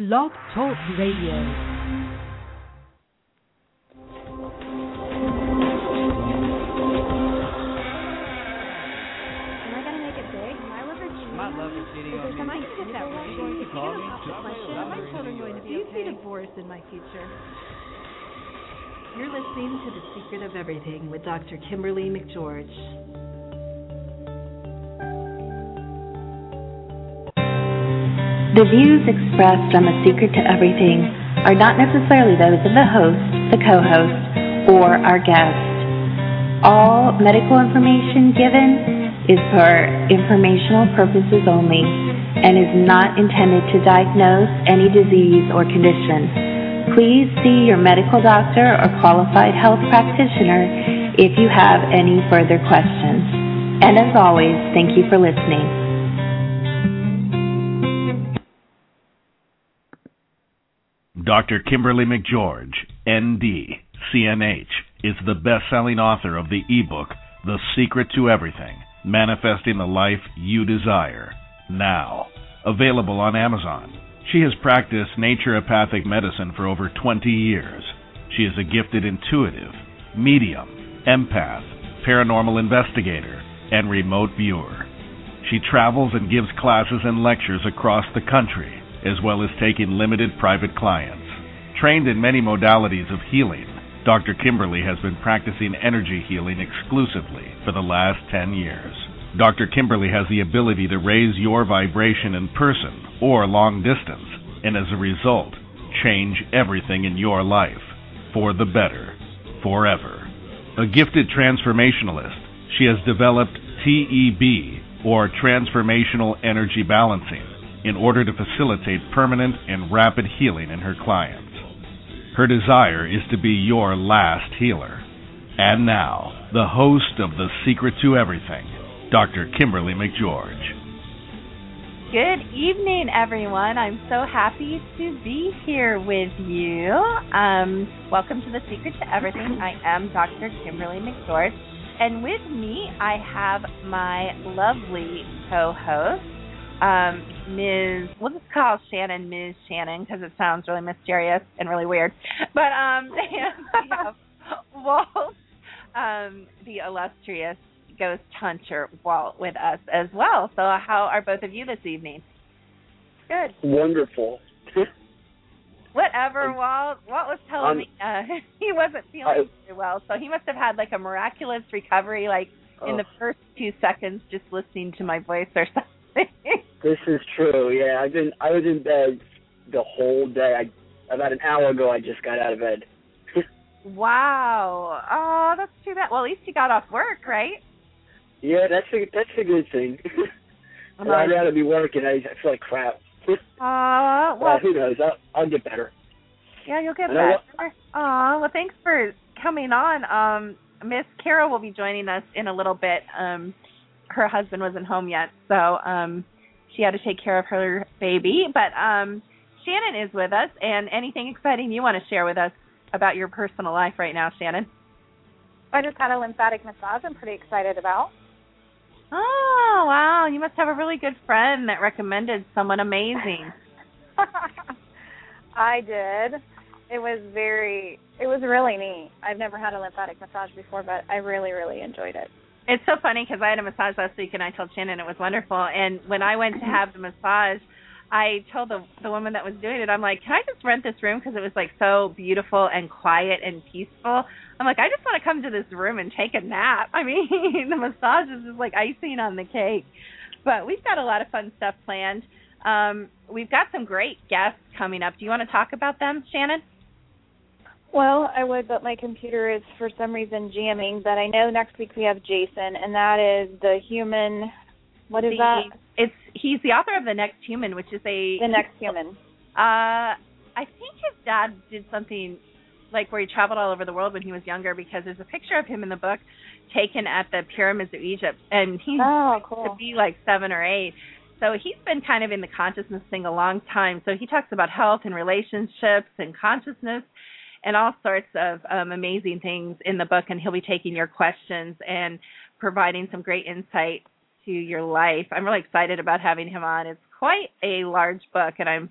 Blog Talk Radio. Am I gonna make it big? Am I liver cheese? My is getting Is on there me. something to get that? Going to Is call it me gonna just pop my? Are my children going to Do be you see divorce in my future? You're listening to The Secret of Everything with Dr. Kimberly McGeorge. The views expressed on The Secret to Everything are not necessarily those of the host, the co host, or our guest. All medical information given is for informational purposes only and is not intended to diagnose any disease or condition. Please see your medical doctor or qualified health practitioner if you have any further questions. And as always, thank you for listening. Dr. Kimberly McGeorge, ND, CNH, is the best selling author of the ebook, The Secret to Everything Manifesting the Life You Desire. Now, available on Amazon. She has practiced naturopathic medicine for over 20 years. She is a gifted intuitive, medium, empath, paranormal investigator, and remote viewer. She travels and gives classes and lectures across the country, as well as taking limited private clients. Trained in many modalities of healing, Dr. Kimberly has been practicing energy healing exclusively for the last 10 years. Dr. Kimberly has the ability to raise your vibration in person or long distance, and as a result, change everything in your life for the better, forever. A gifted transformationalist, she has developed TEB, or Transformational Energy Balancing, in order to facilitate permanent and rapid healing in her clients. Her desire is to be your last healer. And now, the host of The Secret to Everything, Dr. Kimberly McGeorge. Good evening, everyone. I'm so happy to be here with you. Um, welcome to The Secret to Everything. I am Dr. Kimberly McGeorge. And with me, I have my lovely co host, um, Ms. We'll just call Shannon Ms. Shannon because it sounds really mysterious and really weird. But um, we have Walt, um, the illustrious ghost hunter Walt, with us as well. So, how are both of you this evening? Good. Wonderful. Whatever, Walt. Walt was telling Um, me uh, he wasn't feeling very well, so he must have had like a miraculous recovery, like in Oh, the first few seconds, just listening to my voice or something. this is true. Yeah, I've been. I was in bed the whole day. I about an hour ago. I just got out of bed. wow. Oh, that's too bad. Well, at least you got off work, right? Yeah, that's a that's a good thing. I'd rather be working. I, I feel like crap. Aw, Well, well, who knows? I'll, I'll get better. yeah, you'll get better. Aw, well, thanks for coming on. Um, Miss Carol will be joining us in a little bit. Um, her husband wasn't home yet, so um, she had to take care of her baby. But um, Shannon is with us, and anything exciting you want to share with us about your personal life right now, Shannon? I just had a lymphatic massage I'm pretty excited about. Oh, wow. You must have a really good friend that recommended someone amazing. I did. It was very it was really neat. I've never had a lymphatic massage before, but I really, really enjoyed it. It's so funny because I had a massage last week and I told Shannon it was wonderful. And when I went to have the massage, I told the the woman that was doing it, I'm like, can I just rent this room because it was like so beautiful and quiet and peaceful. I'm like, I just want to come to this room and take a nap. I mean, the massage is just like icing on the cake. But we've got a lot of fun stuff planned. Um, we've got some great guests coming up. Do you want to talk about them, Shannon? Well, I would, but my computer is for some reason jamming. But I know next week we have Jason, and that is the human. What is The- that? It's he's the author of The Next Human, which is a The next human. Uh, I think his dad did something like where he traveled all over the world when he was younger because there's a picture of him in the book taken at the pyramids of Egypt, and he's Oh, to be like seven or eight. So he's been kind of in the consciousness thing a long time. So he talks about health and relationships and consciousness and all sorts of um, amazing things in the book. And he'll be taking your questions and providing some great insight to your life. I'm really excited about having him on. It's quite a large book, and I'm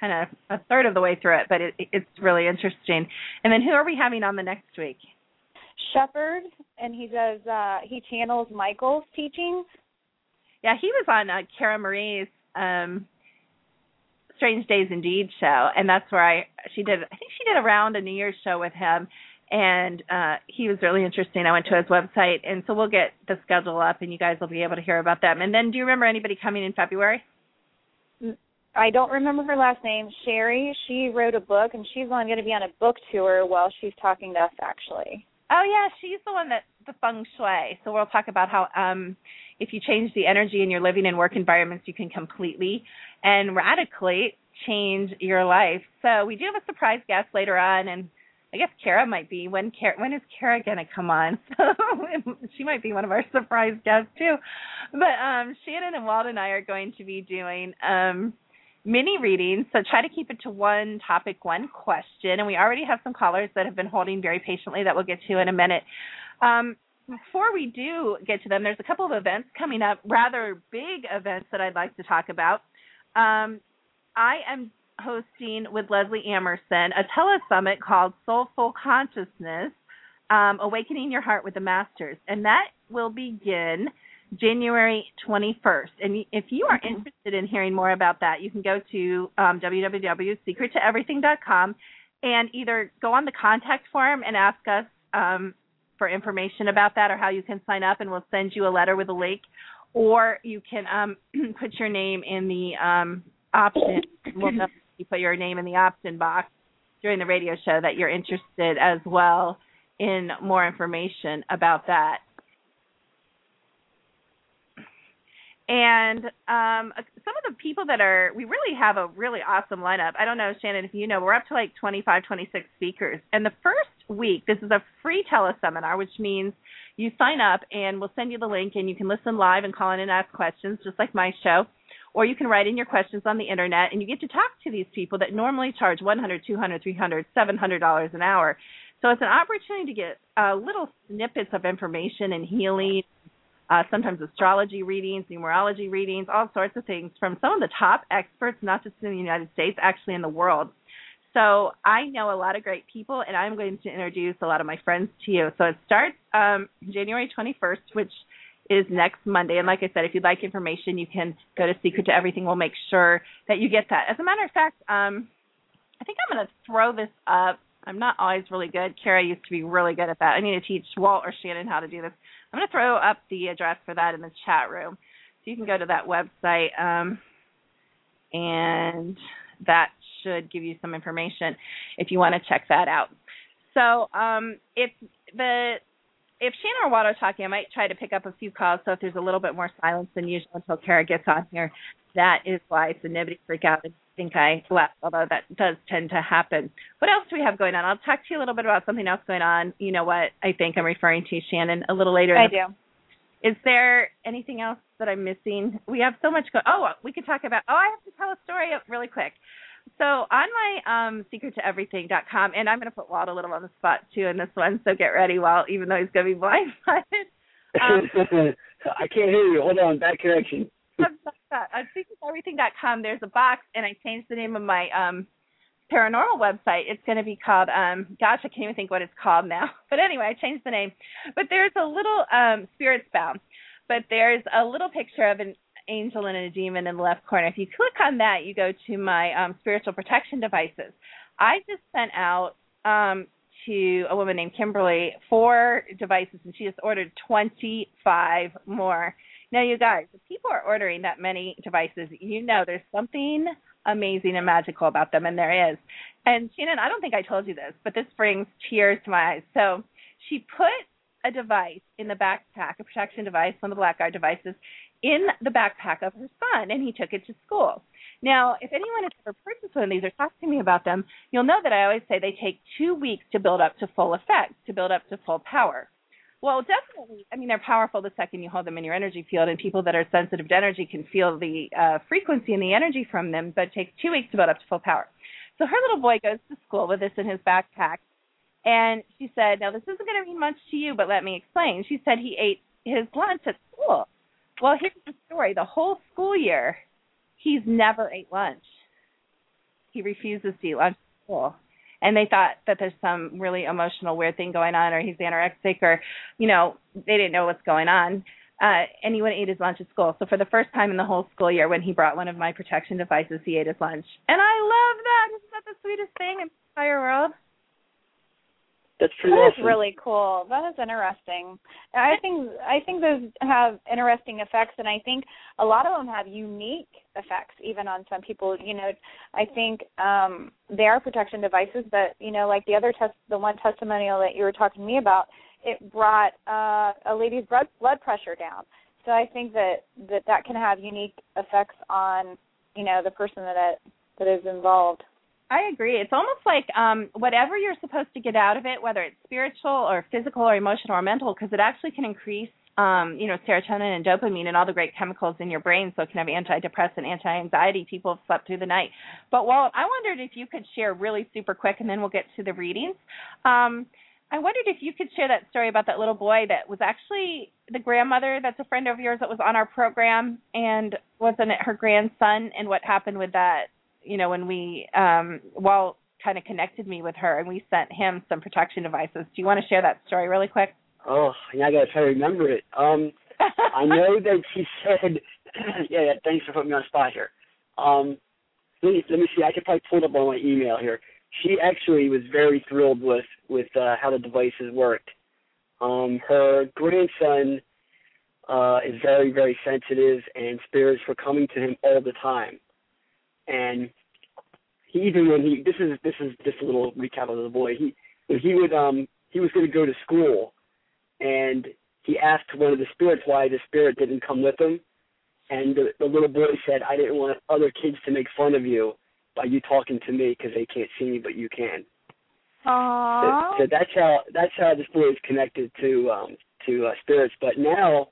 kind of a third of the way through it, but it, it's really interesting. And then who are we having on the next week? Shepherd, and he does uh he channels Michael's teachings. Yeah, he was on uh, Kara Marie's um Strange Days Indeed show, and that's where I she did. I think she did around a New Year's show with him, and uh he was really interesting. I went to his website, and so we'll get the schedule up, and you guys will be able to hear about them. And then, do you remember anybody coming in February? I don't remember her last name. Sherry. She wrote a book, and she's on going to be on a book tour while she's talking to us. Actually. Oh yeah, she's the one that the feng shui. So we'll talk about how um if you change the energy in your living and work environments, you can completely and radically change your life. So we do have a surprise guest later on, and I guess Cara might be. When Cara, when is Cara gonna come on? So she might be one of our surprise guests too. But um Shannon and Walt and I are going to be doing um mini readings. So try to keep it to one topic, one question. And we already have some callers that have been holding very patiently that we'll get to in a minute. Um, before we do get to them, there's a couple of events coming up, rather big events that I'd like to talk about. Um, I am hosting with Leslie Amerson a telesummit called Soulful Consciousness um, Awakening Your Heart with the Masters. And that will begin January 21st. And if you are interested in hearing more about that, you can go to um, www.secrettoeverything.com and either go on the contact form and ask us um, for information about that or how you can sign up, and we'll send you a letter with a link. Or you can um, put your name in the um, option. We'll you put your name in the option box during the radio show that you're interested as well in more information about that. And um some of the people that are we really have a really awesome lineup. I don't know shannon if you know we're up to like 25 26 speakers. And the first week this is a free teleseminar which means you sign up and we'll send you the link and you can listen live and call in and ask questions just like my show. Or you can write in your questions on the internet and you get to talk to these people that normally charge 100 200 300 700 dollars an hour. So it's an opportunity to get uh, little snippets of information and healing uh, sometimes astrology readings, numerology readings, all sorts of things from some of the top experts, not just in the United States, actually in the world. So I know a lot of great people, and I'm going to introduce a lot of my friends to you. So it starts um, January 21st, which is next Monday. And like I said, if you'd like information, you can go to Secret to Everything. We'll make sure that you get that. As a matter of fact, um, I think I'm going to throw this up. I'm not always really good. Cara used to be really good at that. I need to teach Walt or Shannon how to do this. I'm going to throw up the address for that in the chat room. So you can go to that website um, and that should give you some information if you want to check that out. So um, if the if Shannon or are talking, I might try to pick up a few calls. So if there's a little bit more silence than usual until Cara gets on here, that is why. So nobody freak out and think I left, although that does tend to happen. What else do we have going on? I'll talk to you a little bit about something else going on. You know what I think I'm referring to, Shannon, a little later. I do. Is there anything else that I'm missing? We have so much going. Oh, we could talk about. Oh, I have to tell a story really quick. So on my um secrettoeverything.com, and I'm going to put Walt a little on the spot too in this one. So get ready, Walt, even though he's going to be blindsided. Um, I can't hear you. Hold on, bad connection. on secrettoeverything.com, there's a box, and I changed the name of my um paranormal website. It's going to be called um gosh, I can't even think what it's called now. But anyway, I changed the name. But there's a little um spirits bound. But there's a little picture of an angel and a demon in the left corner. If you click on that, you go to my um spiritual protection devices. I just sent out um to a woman named Kimberly four devices and she just ordered 25 more. Now, you guys, if people are ordering that many devices, you know there's something amazing and magical about them, and there is. And Shannon, I don't think I told you this, but this brings tears to my eyes. So she put a device in the backpack, a protection device, one of the Blackguard devices, in the backpack of her son, and he took it to school. Now, if anyone has ever purchased one of these or talked to me about them, you'll know that I always say they take two weeks to build up to full effect, to build up to full power. Well, definitely. I mean, they're powerful the second you hold them in your energy field, and people that are sensitive to energy can feel the uh, frequency and the energy from them, but it takes two weeks to build up to full power. So her little boy goes to school with this in his backpack, and she said, Now, this isn't going to mean much to you, but let me explain. She said he ate his lunch at school. Well, here's the story the whole school year, he's never ate lunch. he refuses to eat lunch at school. And they thought that there's some really emotional weird thing going on, or he's anorexic, or you know they didn't know what's going on. Uh, and he wouldn't eat his lunch at school. So for the first time in the whole school year, when he brought one of my protection devices, he ate his lunch. And I love that. Isn't that the sweetest thing in the entire world? That's pretty That is awesome. really cool. That is interesting. I think I think those have interesting effects, and I think a lot of them have unique effects, even on some people. You know, I think um they are protection devices, but you know, like the other test, the one testimonial that you were talking to me about, it brought uh, a lady's blood blood pressure down. So I think that that that can have unique effects on you know the person that it, that is involved. I agree. It's almost like um whatever you're supposed to get out of it, whether it's spiritual or physical or emotional or mental, because it actually can increase um, you know, serotonin and dopamine and all the great chemicals in your brain, so it can have antidepressant, anti-anxiety. People have slept through the night. But well, I wondered if you could share really super quick, and then we'll get to the readings. Um, I wondered if you could share that story about that little boy that was actually the grandmother that's a friend of yours that was on our program, and wasn't it her grandson, and what happened with that you know, when we um Walt kind of connected me with her and we sent him some protection devices. Do you want to share that story really quick? Oh, yeah, I gotta try to remember it. Um, I know that she said, yeah, yeah, thanks for putting me on the spot here. Um, let me, let me see, I could probably pull it up on my email here. She actually was very thrilled with, with, uh, how the devices worked. Um, her grandson, uh, is very, very sensitive and spirits were coming to him all the time. And he, even when he, this is, this is just a little recap of the boy, he, when he would, um, he was going to go to school and he asked one of the spirits why the spirit didn't come with him. And the, the little boy said i didn't want other kids to make fun of you by you talking to me because they can't see me but you can. So, Aww. so that's how that's how this boy is connected to um to uh, spirits. But now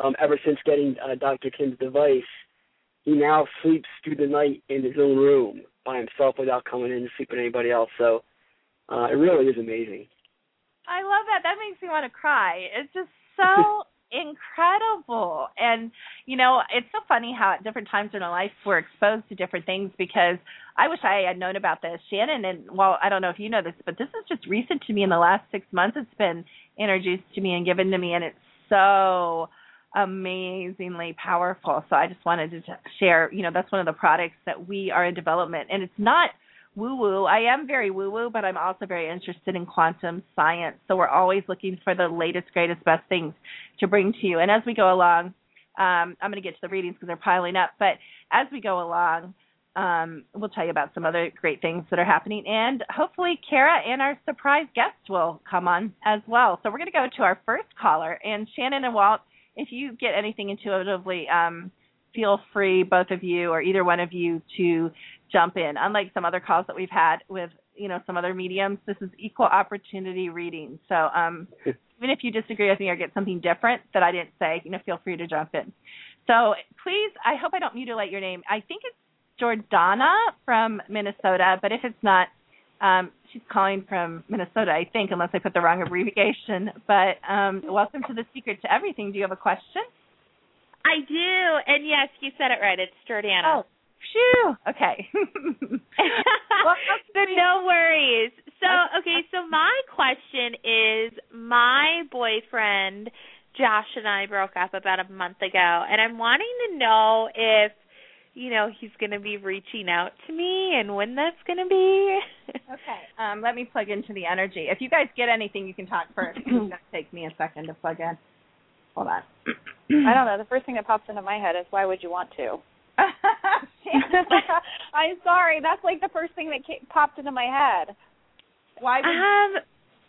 um ever since getting uh, dr kim's device he now sleeps through the night in his own room by himself without coming in to sleep with anybody else so uh it really is amazing I love that. That makes me want to cry. It's just so incredible. And you know, it's so funny how at different times in our life we're exposed to different things because I wish I had known about this. Shannon and well, I don't know if you know this, but this is just recent to me in the last six months it's been introduced to me and given to me and it's so amazingly powerful. So I just wanted to share, you know, that's one of the products that we are in development and it's not woo woo. I am very woo woo, but I'm also very interested in quantum science. So we're always looking for the latest, greatest, best things to bring to you. And as we go along, um, I'm going to get to the readings because they're piling up. But as we go along, um, we'll tell you about some other great things that are happening. And hopefully, Cara and our surprise guest will come on as well. So we're going to go to our first caller. And Shannon and Walt, if you get anything intuitively, um, feel free, both of you or either one of you, to jump in. Unlike some other calls that we've had with, you know, some other mediums, this is equal opportunity reading. So um, even if you disagree with me or get something different that I didn't say, you know, feel free to jump in. So please, I hope I don't mutilate your name. I think it's Jordana from Minnesota, but if it's not, um, she's calling from Minnesota, I think, unless I put the wrong abbreviation. But um, welcome to the Secret to Everything. Do you have a question? I do, and yes, you said it right. It's Jordana. Oh, phew. Okay. so no worries. So okay, so my question is, my boyfriend Josh and I broke up about a month ago, and I'm wanting to know if you know he's going to be reaching out to me and when that's going to be. okay. Um, let me plug into the energy. If you guys get anything, you can talk first. It's going to take me a second to plug in. Hold on. I don't know. The first thing that pops into my head is why would you want to? I'm sorry. That's like the first thing that came, popped into my head. Why? Would, um.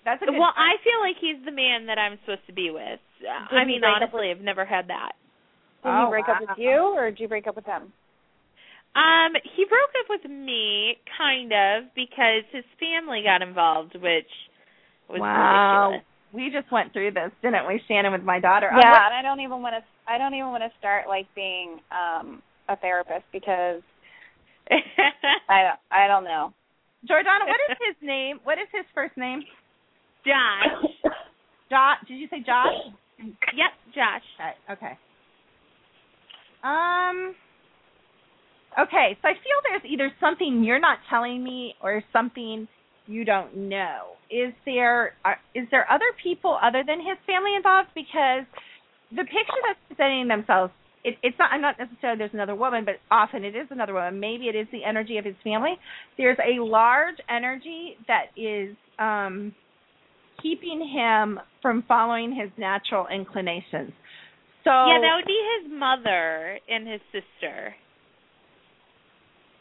That's a good well, I feel like he's the man that I'm supposed to be with. Did I mean, break up honestly, I've never had that. Did Oh, he break up with you, or did you break up with him? Um, he broke up with me, kind of, because his family got involved, which was wow. ridiculous. We just went through this, didn't we, Shannon, with my daughter? Yeah, Uh, and I don't even want to. I don't even want to start like being um a therapist because I don't. I don't know. Jordana, what is his name? What is his first name? Josh. Josh. Did you say Josh? yep, Josh. Okay. Okay. Um. Okay, so I feel there's either something you're not telling me or something you don't know. Is there are, is there other people other than his family involved? Because the picture that's presenting themselves, it, it's not. I'm not necessarily there's another woman, but often it is another woman. Maybe it is the energy of his family. There's a large energy that is um, keeping him from following his natural inclinations. So yeah, that would be his mother and his sister.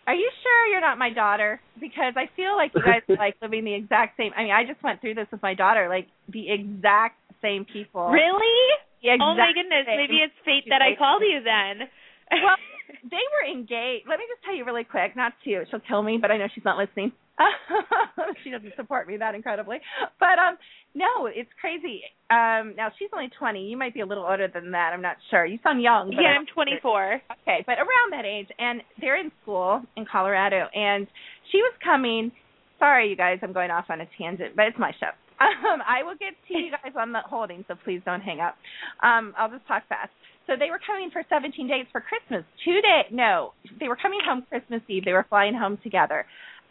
Are you sure you're not my daughter? Because I feel like you guys are like living the exact same. I mean, I just went through this with my daughter, like the exact same people. Really? The oh my goodness, same maybe it's fate that I called you then. well, they were engaged. Let me just tell you really quick, not to, she'll kill me, but I know she's not listening. she doesn't support me that incredibly. But um no, it's crazy. Um now she's only 20. You might be a little older than that. I'm not sure. You sound young. Yeah, I'm 24. Okay, but around that age and they're in school in Colorado and she was coming Sorry you guys, I'm going off on a tangent, but it's my show. Um, I will get to you guys on the holding, so please don't hang up. Um, I'll just talk fast. So they were coming for 17 days for Christmas. Two days, no, they were coming home Christmas Eve. They were flying home together.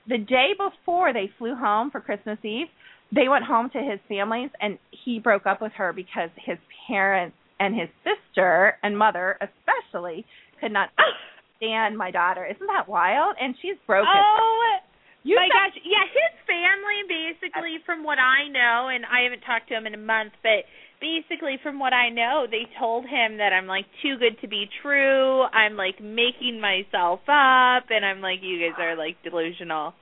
The day before they flew home for Christmas Eve, they went home to his family's, and he broke up with her because his parents and his sister and mother, especially, could not stand my daughter. Isn't that wild? And she's broken. Oh You my gosh, yeah, his family basically from what I know and I haven't talked to him in a month, but basically from what I know, they told him that I'm like too good to be true. I'm like making myself up and I'm like you guys are like delusional.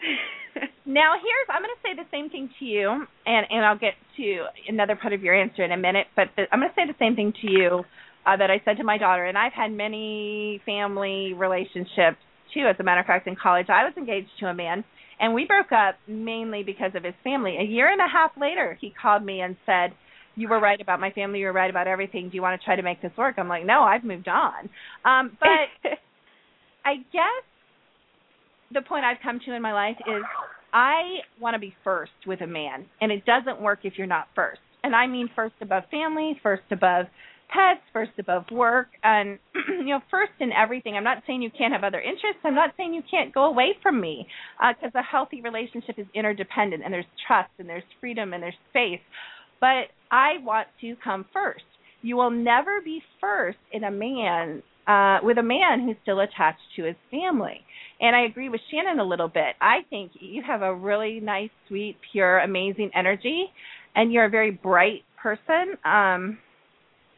Now here's I'm going to say the same thing to you, and and I'll get to another part of your answer in a minute. But the, I'm going to say the same thing to you uh, that I said to my daughter. And I've had many family relationships too. As a matter of fact, in college, I was engaged to a man, and we broke up mainly because of his family. A year and a half later, he called me and said. You were right about my family. You were right about everything. Do you want to try to make this work? I'm like, no, I've moved on. Um, but I guess the point I've come to in my life is I want to be first with a man, and it doesn't work if you're not first. And I mean first above family, first above pets, first above work, and you know first in everything. I'm not saying you can't have other interests. I'm not saying you can't go away from me, because a healthy relationship is interdependent, and there's trust, and there's freedom, and there's space. But I want to come first. You will never be first in a man uh, with a man who's still attached to his family. And I agree with Shannon a little bit. I think you have a really nice, sweet, pure, amazing energy, and you're a very bright person. Um,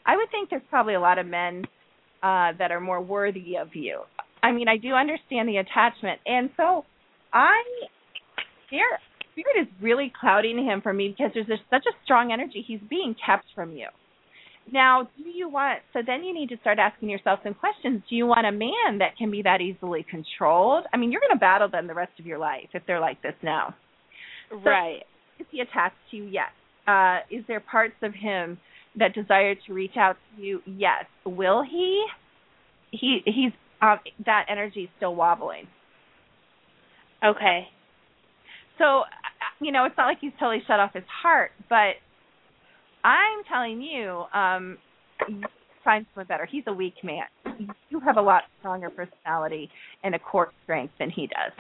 I would think there's probably a lot of men uh, that are more worthy of you. I mean, I do understand the attachment, and so I, there, spirit is really clouding him for me because there's just such a strong energy. He's being kept from you. Now, do you want, so then you need to start asking yourself some questions. Do you want a man that can be that easily controlled? I mean, you're going to battle them the rest of your life if they're like this now. right. Is he attached to you? Yes. Uh, is there parts of him that desire to reach out to you? Yes. Will he? He he's um, that energy is still wobbling. Okay. So, you know, it's not like he's totally shut off his heart, but I'm telling you, um, you find someone better. He's a weak man. You have a lot stronger personality and a core strength than he does.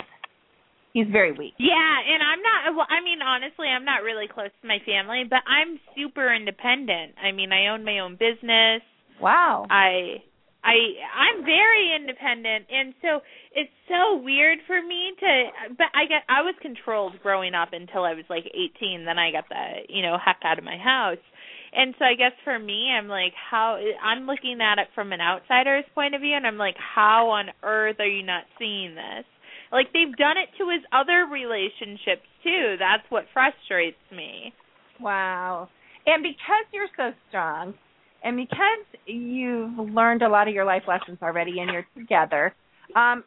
He's very weak. Yeah, and I'm not well, I mean honestly, I'm not really close to my family, but I'm super independent. I mean, I own my own business. Wow. I I I'm very independent and so it's so weird for me to but I get I was controlled growing up until I was like 18 then I got the you know heck out of my house. And so I guess for me I'm like how I'm looking at it from an outsider's point of view and I'm like how on earth are you not seeing this? Like they've done it to his other relationships too. That's what frustrates me. Wow. And because you're so strong, and because you've learned a lot of your life lessons already and you're together, um,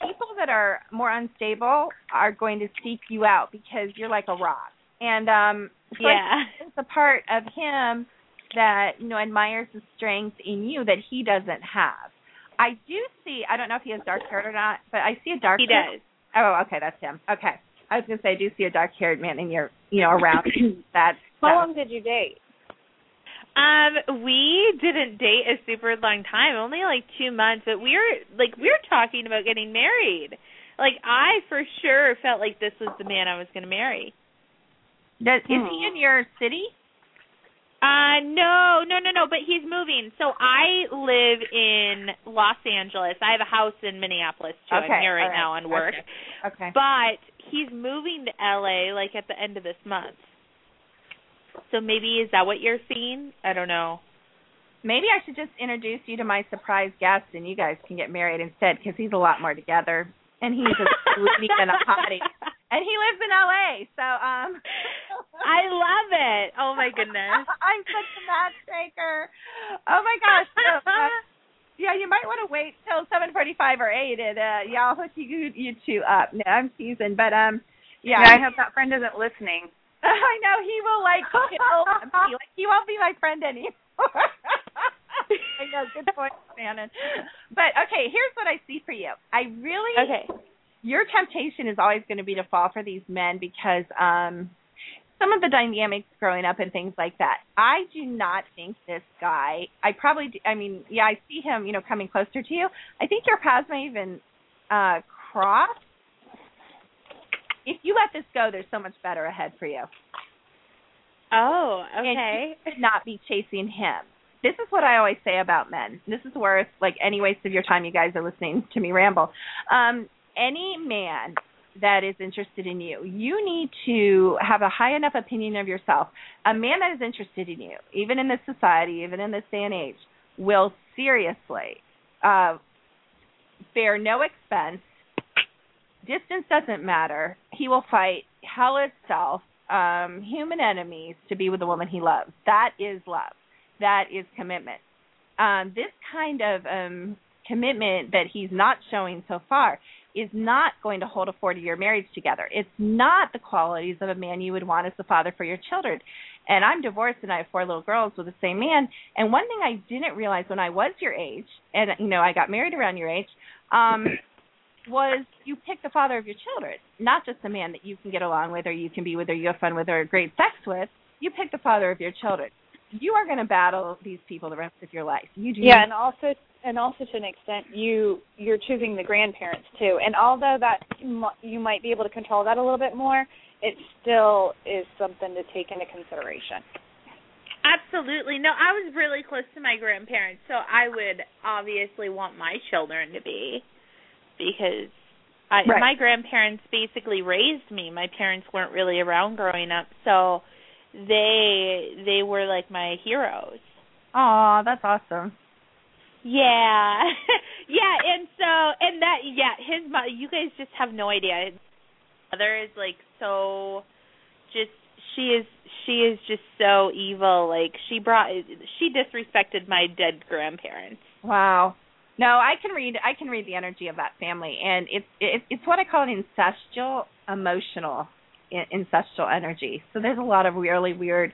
people that are more unstable are going to seek you out because you're like a rock. And um so Yeah. it's a part of him that, you know, admires the strength in you that he doesn't have. I do see I don't know if he has dark hair or not, but I see a dark He hair- does. Oh, okay, that's him. Okay. I was gonna say I do see a dark haired man in your you know, around that How long did you date? Um, we didn't date a super long time, only like two months, but we were like we were talking about getting married. Like I for sure felt like this was the man I was going to marry. Does, is he in your city? Uh no, no, no, no, but he's moving. So I live in Los Angeles. I have a house in Minneapolis too. Okay, I'm here right all right, now on work. Okay. okay. But he's moving to LA like at the end of this month. So maybe is that what you're seeing? I don't know. Maybe I should just introduce you to my surprise guest, and you guys can get married instead because he's a lot more together, and he's a sweetie and a hottie, and he lives in LA. So um, I love it. Oh my goodness. I'm such a matchmaker. Oh my gosh. So, uh, yeah, you might want to wait till 7:45 or 8, and uh, yeah, I'll hook you you two up. No, I'm teasing, but um, yeah. Yeah, I hope that friend isn't listening. I know he will like kill me. Like he won't be my friend anymore. I know, good point, Shannon. But okay, here's what I see for you. I really Okay. your temptation is always going to be to fall for these men because um some of the dynamics growing up and things like that. I do not think this guy. I probably. do- I mean, yeah, I see him. You know, coming closer to you. I think your paths may even uh cross. If you let this go, there's so much better ahead for you. Oh, And okay. you not be chasing him. This is what I always say about men. This is worth like any waste of your time. You guys are listening to me ramble. Um, any man that is interested in you, you need to have a high enough opinion of yourself. A man that is interested in you, even in this society, even in this day and age, will seriously uh, bear no expense. Distance doesn't matter. He will fight hell itself, um, human enemies, to be with the woman he loves. That is love. That is commitment. Um, this kind of um, commitment that he's not showing so far is not going to hold a 40 year marriage together. It's not the qualities of a man you would want as the father for your children. And I'm divorced and I have four little girls with the same man. And one thing I didn't realize when I was your age, and you know, I got married around your age, um, was you pick the father of your children, not just the man that you can get along with or you can be with or you have fun with or great sex with. You pick the father of your children. You are going to battle these people the rest of your life. You do Yeah, and also and also to an extent you you're choosing the grandparents too. And although that m- you might be able to control that a little bit more, it still is something to take into consideration. Absolutely. No, I was really close to my grandparents, so I would obviously want my children to be because I Right. my grandparents basically raised me. My parents weren't really around growing up, so they they were like my heroes. Oh, that's awesome. Yeah. yeah, and so and that yeah, his mo- you guys just have no idea. His mother is like so just she is she is just so evil. Like she brought she disrespected my dead grandparents. Wow. No, I can read. I can read the energy of that family, and it's it, it's what I call an incestual emotional in- incestual energy. So there's a lot of really weird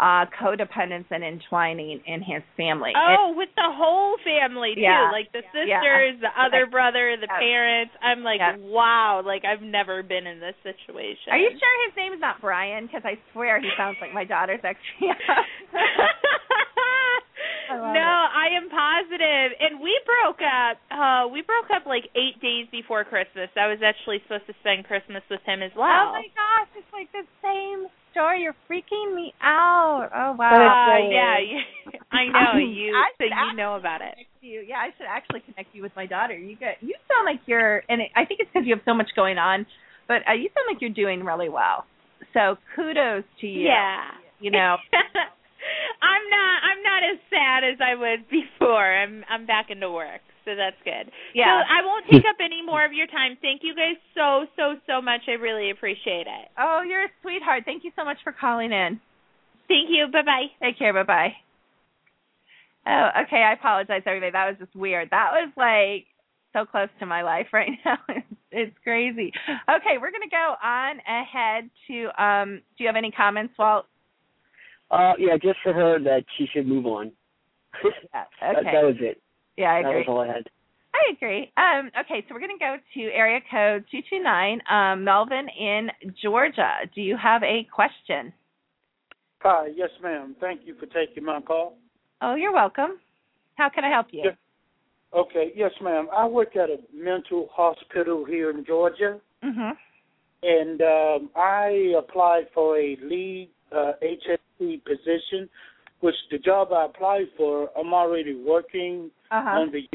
uh codependence and entwining in his family. Oh, with the whole family too, Yeah. like the Yeah. sisters, the other brother, the Yes. parents. I'm like, wow, like I've never been in this situation. Are you sure his name is not Brian? Because I swear he sounds like my daughter's ex. I love no. I am positive. And we broke up. Uh we broke up like eight days before Christmas. I was actually supposed to spend Christmas with him as well. Oh my gosh, it's like the same story. You're freaking me out. Oh wow. Uh, yeah, you, I know you. I so should you know about it. connect You. Yeah, I should actually connect you with my daughter. You get you sound like you're, and it, I think it's because you have so much going on, but uh, you sound like you're doing really well. So kudos to you. Yeah. You know. I'm not. I'm not as sad as I was before. I'm. I'm back into work, so that's good. Yeah. So I won't take up any more of your time. Thank you guys so so so much. I really appreciate it. oh, you're a sweetheart. Thank you so much for calling in. Thank you. Bye bye. Take care. Bye bye. Oh, okay. I apologize, everybody. That was just weird. That was like so close to my life right now. It's, it's crazy. Okay, we're gonna go on ahead to. Um, do you have any comments, Walt? Uh, yeah, just for her that she should move on. Yeah, that, okay. that was it. Yeah, I agree. That agree. was all I had. I agree. Um, okay, so we're going to go to area code 229, um, Melvin in Georgia. Do you have a question? Hi, yes, ma'am. Thank you for taking my call. Oh, you're welcome. How can I help you? Yeah. Okay, yes, ma'am. I work at a mental hospital here in Georgia, Mm-hmm. and um, I applied for a lead uh, Position, which the job I applied for, I'm already working Uh-huh. on the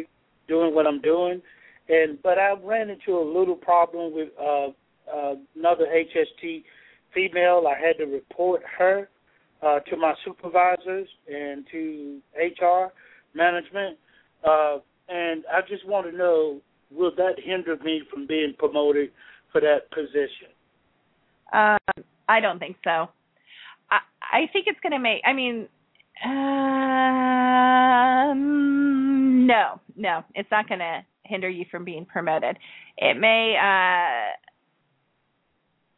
doing what I'm doing, and but I ran into a little problem with uh, uh, another HST female. I had to report her uh, to my supervisors and to HR management, uh, and I just want to know will that hinder me from being promoted for that position? Um, I don't think so. I I think it's going to make. I mean, um, no, no, it's not going to hinder you from being promoted. It may. uh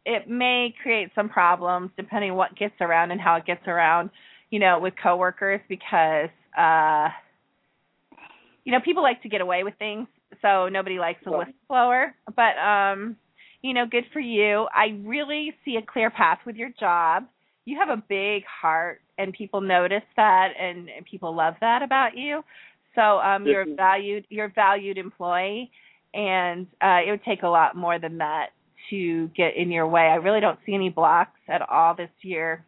it may create some problems depending what gets around and how it gets around, you know, with coworkers because uh you know, people like to get away with things, so nobody likes a whistleblower. But um, you know, good for you. I really see a clear path with your job. You have a big heart and people notice that and, and people love that about you. So um you're a Mhm. valued you're a valued employee and uh it would take a lot more than that to get in your way. I really don't see any blocks at all this year,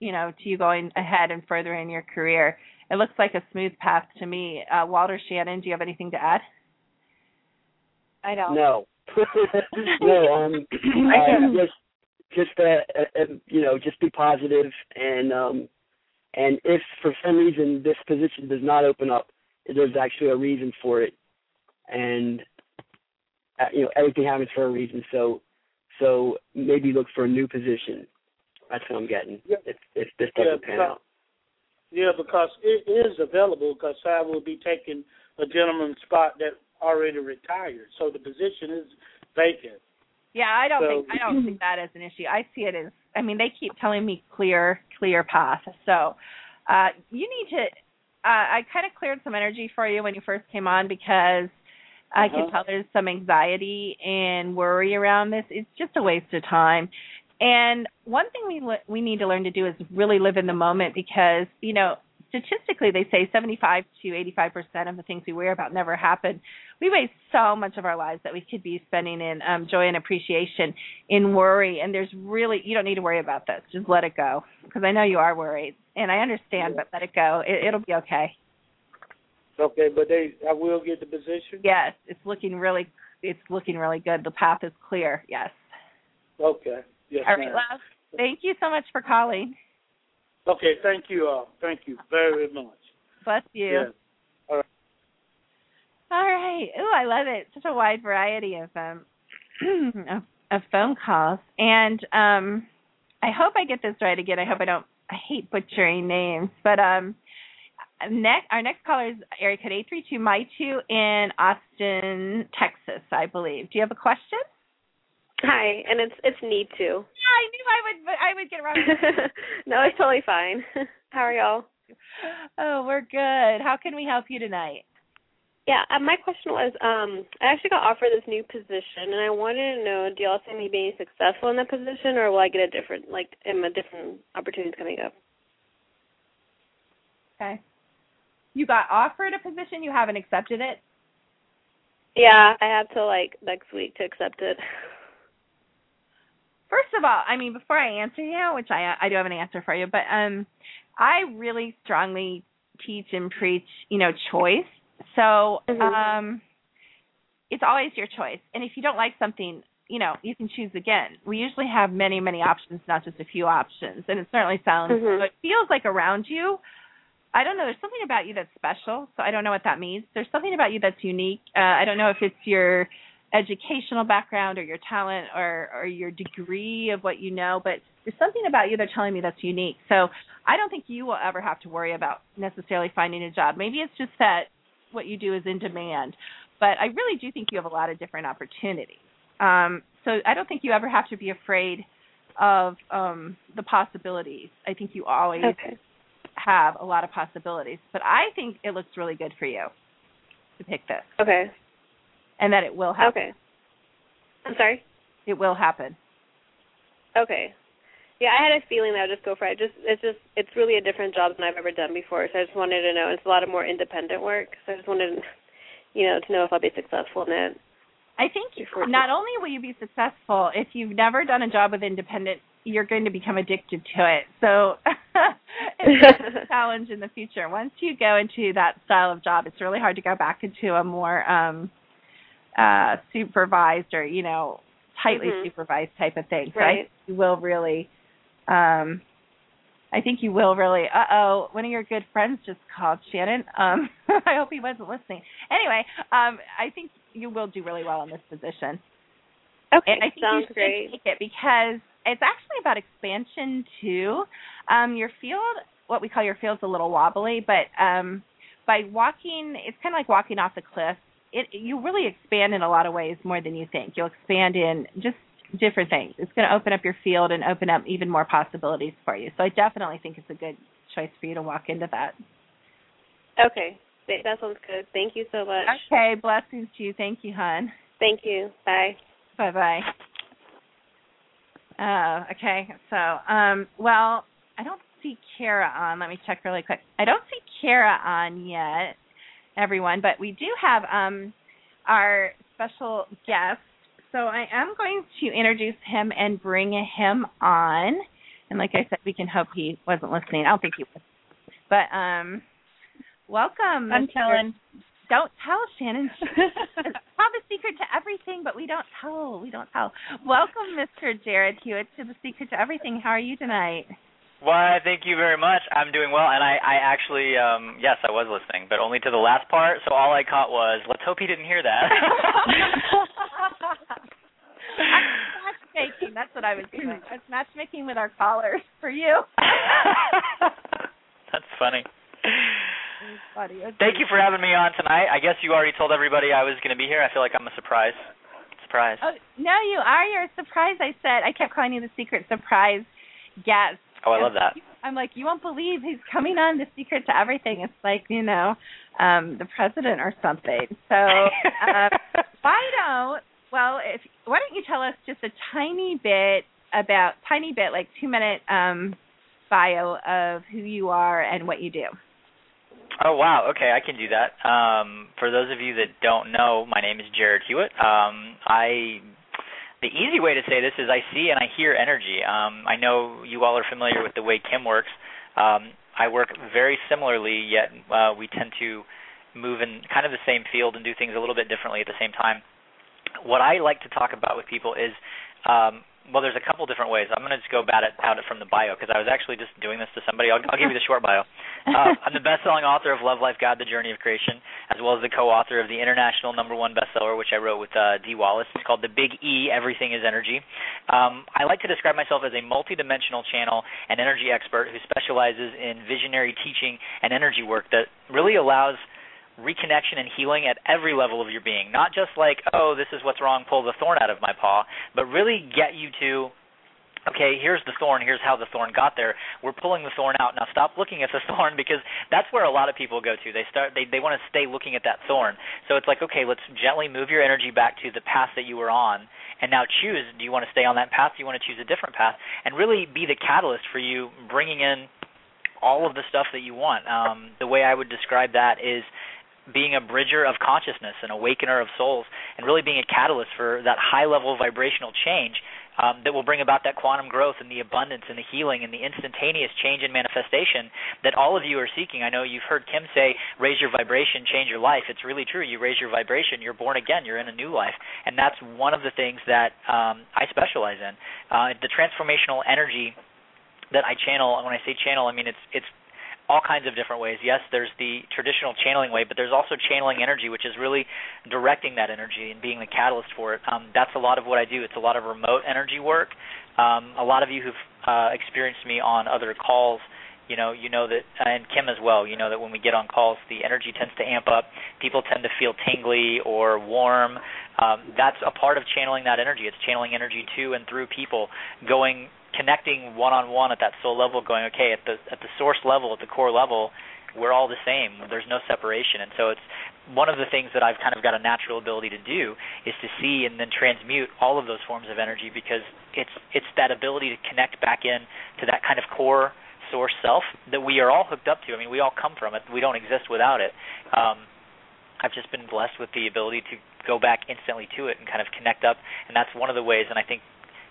you know, to you going ahead and furthering your career. It looks like a smooth path to me. Uh, Walter Shannon, do you have anything to add? I don't. No. no, um uh, just just uh, uh, uh, you know, just be positive and um and if for some reason this position does not open up, there's actually a reason for it. And uh, you know, everything happens for a reason. So so maybe look for a new position. That's what I'm getting. Yeah. If if this doesn't pan because- out. Yeah, because it is available because I will be taking a gentleman's spot that already retired, so the position is vacant. Yeah, I don't So- think I don't think that is an issue. I see it as I mean, they keep telling me clear, clear path. So uh you need to uh I kind of cleared some energy for you when you first came on because I Uh-huh. can tell there's some anxiety and worry around this. It's just a waste of time. And one thing we le- we need to learn to do is really live in the moment because you know statistically they say 75 to 85 percent of the things we worry about never happen. We waste so much of our lives that we could be spending in um, joy and appreciation, in worry. And there's really you don't need to worry about this. Just let it go because I know you are worried and I understand, but let it go. It, it'll be okay. Okay, but they I will get the position. Yes, it's looking really it's looking really good. The path is clear. Yes. Okay. Yes, All right, love. Thank you so much for calling. Okay, thank you all. Thank you very much. Bless you. Yes. All right. All right. Ooh, I love it. Such a wide variety of um of, of phone calls. And um I hope I get this right again. I hope I don't I hate butchering names. But um next our next caller is area code eight three two my two in Austin, Texas, I believe. Do you have a question? Hi, and it's it's need to. Yeah, I knew I would I would get wrong. no, it's totally fine. How are y'all? oh, we're good. How can we help you tonight? Yeah, uh, my question was, um, I actually got offered this new position, and I wanted to know, do y'all see me being successful in that position, or will I get a different, like, am a different opportunities coming up? Okay. You got offered a position, you haven't accepted it? Yeah, I have till like next week to accept it. First of all, I mean, before I answer you, which I I do have an answer for you, but um, I really strongly teach and preach, you know, choice. So Mhm. um, it's always your choice, and if you don't like something, you know, you can choose again. We usually have many many options, not just a few options, and it certainly sounds. Mhm. So it feels like around you. I don't know. There's something about you that's special, so I don't know what that means. There's something about you that's unique. Uh, I don't know if it's your educational background or your talent or or your degree of what you know, but there's something about you they're telling me that's unique. So I don't think you will ever have to worry about necessarily finding a job. Maybe it's just that what you do is in demand, but I really do think you have a lot of different opportunities. Um, so I don't think you ever have to be afraid of um, the possibilities. I think you always Okay. have a lot of possibilities, but I think it looks really good for you to pick this, Okay. And that it will happen. Okay. I'm sorry. It will happen. Okay. Yeah, I had a feeling that I would just go for it. Just it's just it's really a different job than I've ever done before. So I just wanted to know. It's a lot of more independent work. So I just wanted, you know, to know if I'll be successful in it. I think not only will you be successful if you've never done a job with independent, you're going to become addicted to it. So it's a challenge in the future. Once you go into that style of job, it's really hard to go back into a more um uh supervised or, you know, tightly Mhm. supervised type of thing. So Right. You will really um I think you will really uh oh, one of your good friends just called Shannon. Um I hope he wasn't listening. Anyway, um I think you will do really well in this position. Okay, And I think sounds you should great. take it because it's actually about expansion too. Um, your field, what we call your field's a little wobbly, but um, by walking, it's kind of like walking off the cliff. It you really expand in a lot of ways more than you think. You'll expand in just different things. It's going to open up your field and open up even more possibilities for you. So I definitely think it's a good choice for you to walk into that. Okay, that sounds good. Thank you so much. Okay, blessings to you. Thank you, hon. Thank you. Bye. Bye bye. Uh, okay, so um, well, I don't see Cara on. Let me check really quick. I don't see Cara on yet, everyone, but we do have um our special guest. So I am going to introduce him and bring him on. And like I said, we can hope he wasn't listening. I don't think he was. But um welcome. I'm Mr. telling. Don't tell Shannon. have a secret to everything, but we don't tell. We don't tell. Welcome, Mr. Jarrad Hewett, to the Secret to Everything. How are you tonight? Why, thank you very much. I'm doing well, and I, I actually, um, yes, I was listening, but only to the last part. So all I caught was, let's hope he didn't hear that. matchmaking. That's what I was doing. I was matchmaking with our callers for you. That's funny. Funny. Thank you for having me on tonight. I guess you already told everybody I was going to be here. I feel like I'm a surprise. Surprise. Oh, no, you are. You're a surprise. I said I kept calling you the secret surprise guest. Oh, I love that. I'm like, you won't believe he's coming on the secret to everything. It's like, you know, um, the president or something. So um, why don't well if why don't you tell us just a tiny bit about tiny bit, like two minute um bio of who you are and what you do. Oh wow, okay, I can do that. Um, for those of you that don't know, my name is Jarrad Hewett. Um, I the easy way to say this is I see and I hear energy. Um, I know you all are familiar with the way Kim works. Um, I work very similarly, yet uh, we tend to move in kind of the same field and do things a little bit differently at the same time. What I like to talk about with people is um, well, there's a couple different ways. I'm going to just go about it out it from the bio because I was actually just doing this to somebody. I'll, I'll give you the short bio. Uh, I'm the best-selling author of Love, Life, God: The Journey of Creation, as well as the co-author of the international number one bestseller, which I wrote with uh, Dee Wallace. It's called The Big E: Everything Is Energy. Um, I like to describe myself as a multidimensional channel and energy expert who specializes in visionary teaching and energy work that really allows reconnection and healing at every level of your being. Not just like, oh, this is what's wrong, pull the thorn out of my paw, but really get you to okay, here's the thorn, here's how the thorn got there. We're pulling the thorn out. Now stop looking at the thorn because that's where a lot of people go to. They start they they want to stay looking at that thorn. So it's like, okay, let's gently move your energy back to the path that you were on and now choose do you want to stay on that path? Do you want to choose a different path? And really be the catalyst for you bringing in all of the stuff that you want. Um the way I would describe that is being a bridger of consciousness, an awakener of souls, and really being a catalyst for that high level vibrational change um, that will bring about that quantum growth and the abundance and the healing and the instantaneous change and manifestation that all of you are seeking. I know you've heard Kim say, raise your vibration, change your life. It's really true. You raise your vibration, you're born again, you're in a new life. And that's one of the things that um, I specialize in. Uh, the transformational energy that I channel, and when I say channel, I mean it's it's all kinds of different ways. Yes, there's the traditional channeling way, but there's also channeling energy, which is really directing that energy and being the catalyst for it. Um, that's a lot of what I do. It's a lot of remote energy work. Um, a lot of you who've uh, experienced me on other calls, you know, you know that, and Kim as well. You know that when we get on calls, the energy tends to amp up. People tend to feel tingly or warm. Um, that's a part of channeling that energy. It's channeling energy to and through people, going connecting one on one at that soul level, going, okay, at the at the source level, at the core level, we're all the same. There's no separation, and so it's one of the things that I've kind of got a natural ability to do is to see and then transmute all of those forms of energy because it's it's that ability to connect back in to that kind of core source self that we are all hooked up to. I mean, we all come from it. We don't exist without it. Um, I've just been blessed with the ability to go back instantly to it and kind of connect up, and that's one of the ways. And I think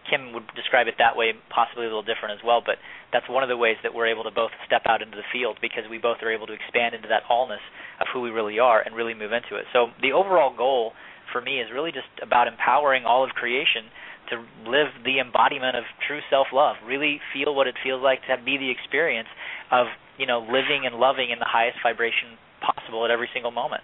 Kim would describe it that way, possibly a little different as well. But that's one of the ways that we're able to both step out into the field because we both are able to expand into that allness of who we really are and really move into it. So the overall goal for me is really just about empowering all of creation to live the embodiment of true self-love. Really feel what it feels like to be the experience of you know living and loving in the highest vibration possible at every single moment.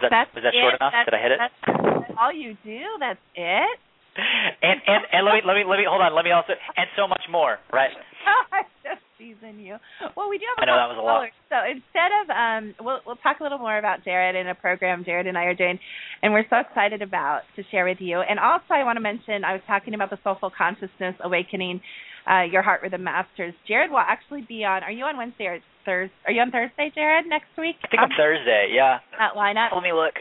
Was that, that's was that short enough? Did I hit it? That's all you do. That's it. and and and let me let me let me hold on. Let me also and so much more. Right. I'm just teasing you. Well, we do have. I know that was a lot. So instead of um, we'll we'll talk a little more about Jarrad in a program Jarrad and I are doing, and we're so excited about to share with you. And also, I want to mention I was talking about the soulful consciousness awakening. Uh, your heart rhythm masters. Jarrad will actually be on. Are you on Wednesday or Thursday? Are you on Thursday, Jared? Next week? I think on Thursday. Yeah. That lineup. Let me look.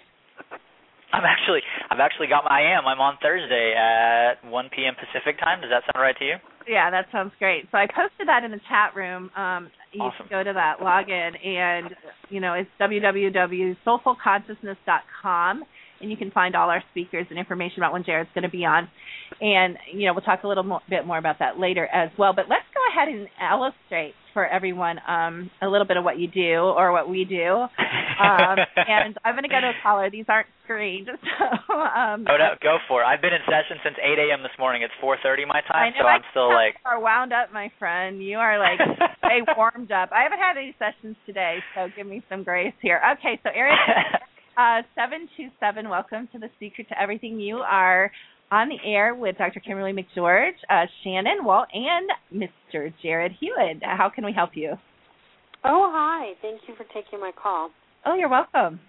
I'm actually I've actually got my I am. I'm on Thursday at 1 p.m. Pacific time. Does that sound right to you? Yeah, that sounds great. So I posted that in the chat room. Um you awesome. can go to that login and you know, it's www.soulfulconsciousness.com and you can find all our speakers and information about when Jarrad's going to be on. And you know, we'll talk a little more, bit more about that later as well. But let's go ahead and illustrate for everyone um, a little bit of what you do or what we do. Um, and I'm going to go to a caller. These aren't screened, so um, oh no, go for it. I've been in session since 8 a.m. this morning. It's 4:30 my time, I so I'm still like. You are wound up, my friend. You are like way warmed up. I haven't had any sessions today, so give me some grace here. Okay, so area uh, seven two seven. Welcome to the Secret to Everything. You are on the air with Dr. Kimberly McGeorge, uh, Shannon Walt, and Mr. Jarrad Hewett. How can we help you? Oh, hi. Thank you for taking my call. Oh, you're welcome.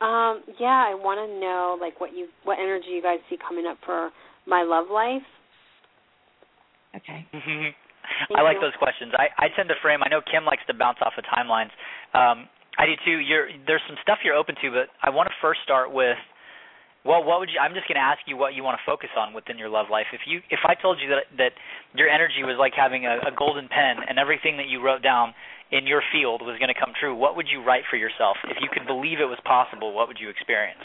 Um, yeah, I want to know like what you what energy you guys see coming up for my love life. Okay. I like those questions. I, I tend to frame. I know Kim likes to bounce off of timelines. Um, I do too. You're, there's some stuff you're open to, but I want to first start with well, what would you? I'm just going to ask you what you want to focus on within your love life. If you, if I told you that that your energy was like having a, a golden pen, and everything that you wrote down in your field was going to come true, what would you write for yourself? If you could believe it was possible, what would you experience?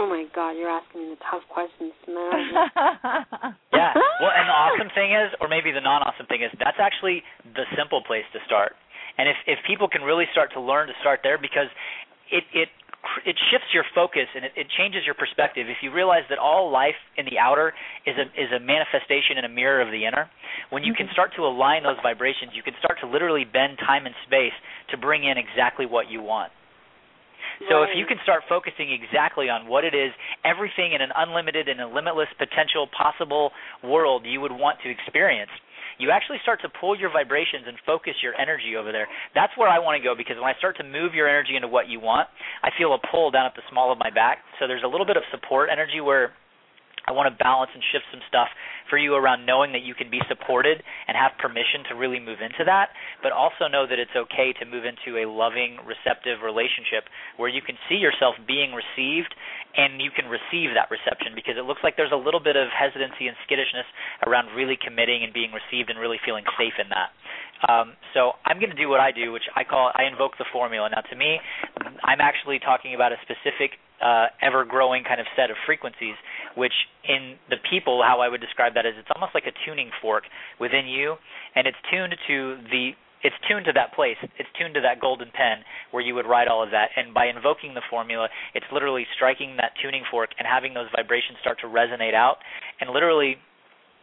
Oh my God, you're asking me the tough questions, man. yeah. Well, and the awesome thing is, or maybe the non-awesome thing is, that's actually the simple place to start. And if if people can really start to learn to start there, because it it it shifts your focus and it, it changes your perspective. If you realize that all life in the outer is a is a manifestation and a mirror of the inner, when you can mm-hmm. start to align those vibrations, you can start to literally bend time and space to bring in exactly what you want. So if you can start focusing exactly on what it is, everything in an unlimited and a limitless potential possible world you would want to experience, you actually start to pull your vibrations and focus your energy over there. That's where I want to go because when I start to move your energy into what you want, I feel a pull down at the small of my back. So there's a little bit of support energy where I want to balance and shift some stuff for you around knowing that you can be supported and have permission to really move into that, but also know that it's okay to move into a loving, receptive relationship where you can see yourself being received and you can receive that reception because it looks like there's a little bit of hesitancy and skittishness around really committing and being received and really feeling safe in that. Um, so I'm going to do what I do, which I call I invoke the formula. Now, to me, I'm actually talking about a specific uh, ever growing kind of set of frequencies, which in the people, how I would describe that is it's almost like a tuning fork within you, and it's tuned to the it's tuned to that place. It's tuned to that golden pen where you would write all of that. And by invoking the formula, it's literally striking that tuning fork and having those vibrations start to resonate out and literally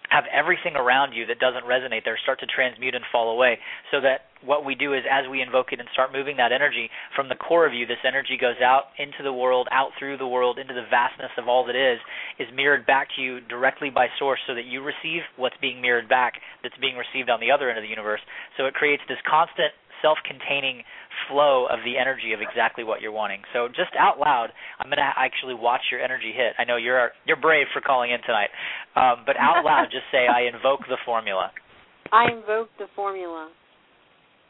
have everything around you that doesn't resonate there start to transmute and fall away so that what we do is as we invoke it and start moving that energy from the core of you this energy goes out into the world out through the world into the vastness of all that is is mirrored back to you directly by source so that you receive what's being mirrored back that's being received on the other end of the universe. So it creates this constant self-containing flow of the energy of exactly what you're wanting. So just out loud, I'm going to actually watch your energy hit. I know you're you're brave for calling in tonight, um, but out loud, just say, "I invoke the formula." I invoke the formula.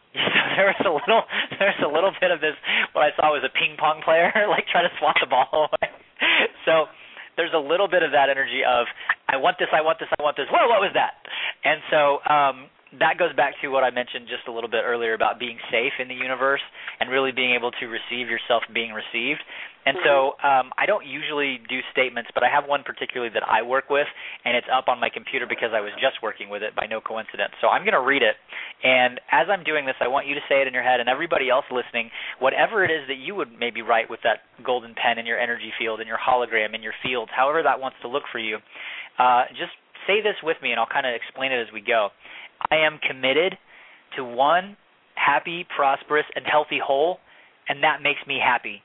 So there was a little there was a little bit of this what I saw was a ping pong player like trying to swat the ball away. So there's a little bit of that energy of I want this, I want this, I want this. Whoa, what was that? And so um that goes back to what I mentioned just a little bit earlier about being safe in the universe and really being able to receive yourself being received. And so um, I don't usually do statements, but I have one particularly that I work with, and it's up on my computer because I was just working with it by no coincidence. So I'm going to read it. And as I'm doing this, I want you to say it in your head, and everybody else listening, whatever it is that you would maybe write with that golden pen in your energy field, in your hologram, in your field, however that wants to look for you, uh, just say this with me, and I'll kind of explain it as we go. I am committed to one happy, prosperous, and healthy whole, and that makes me happy.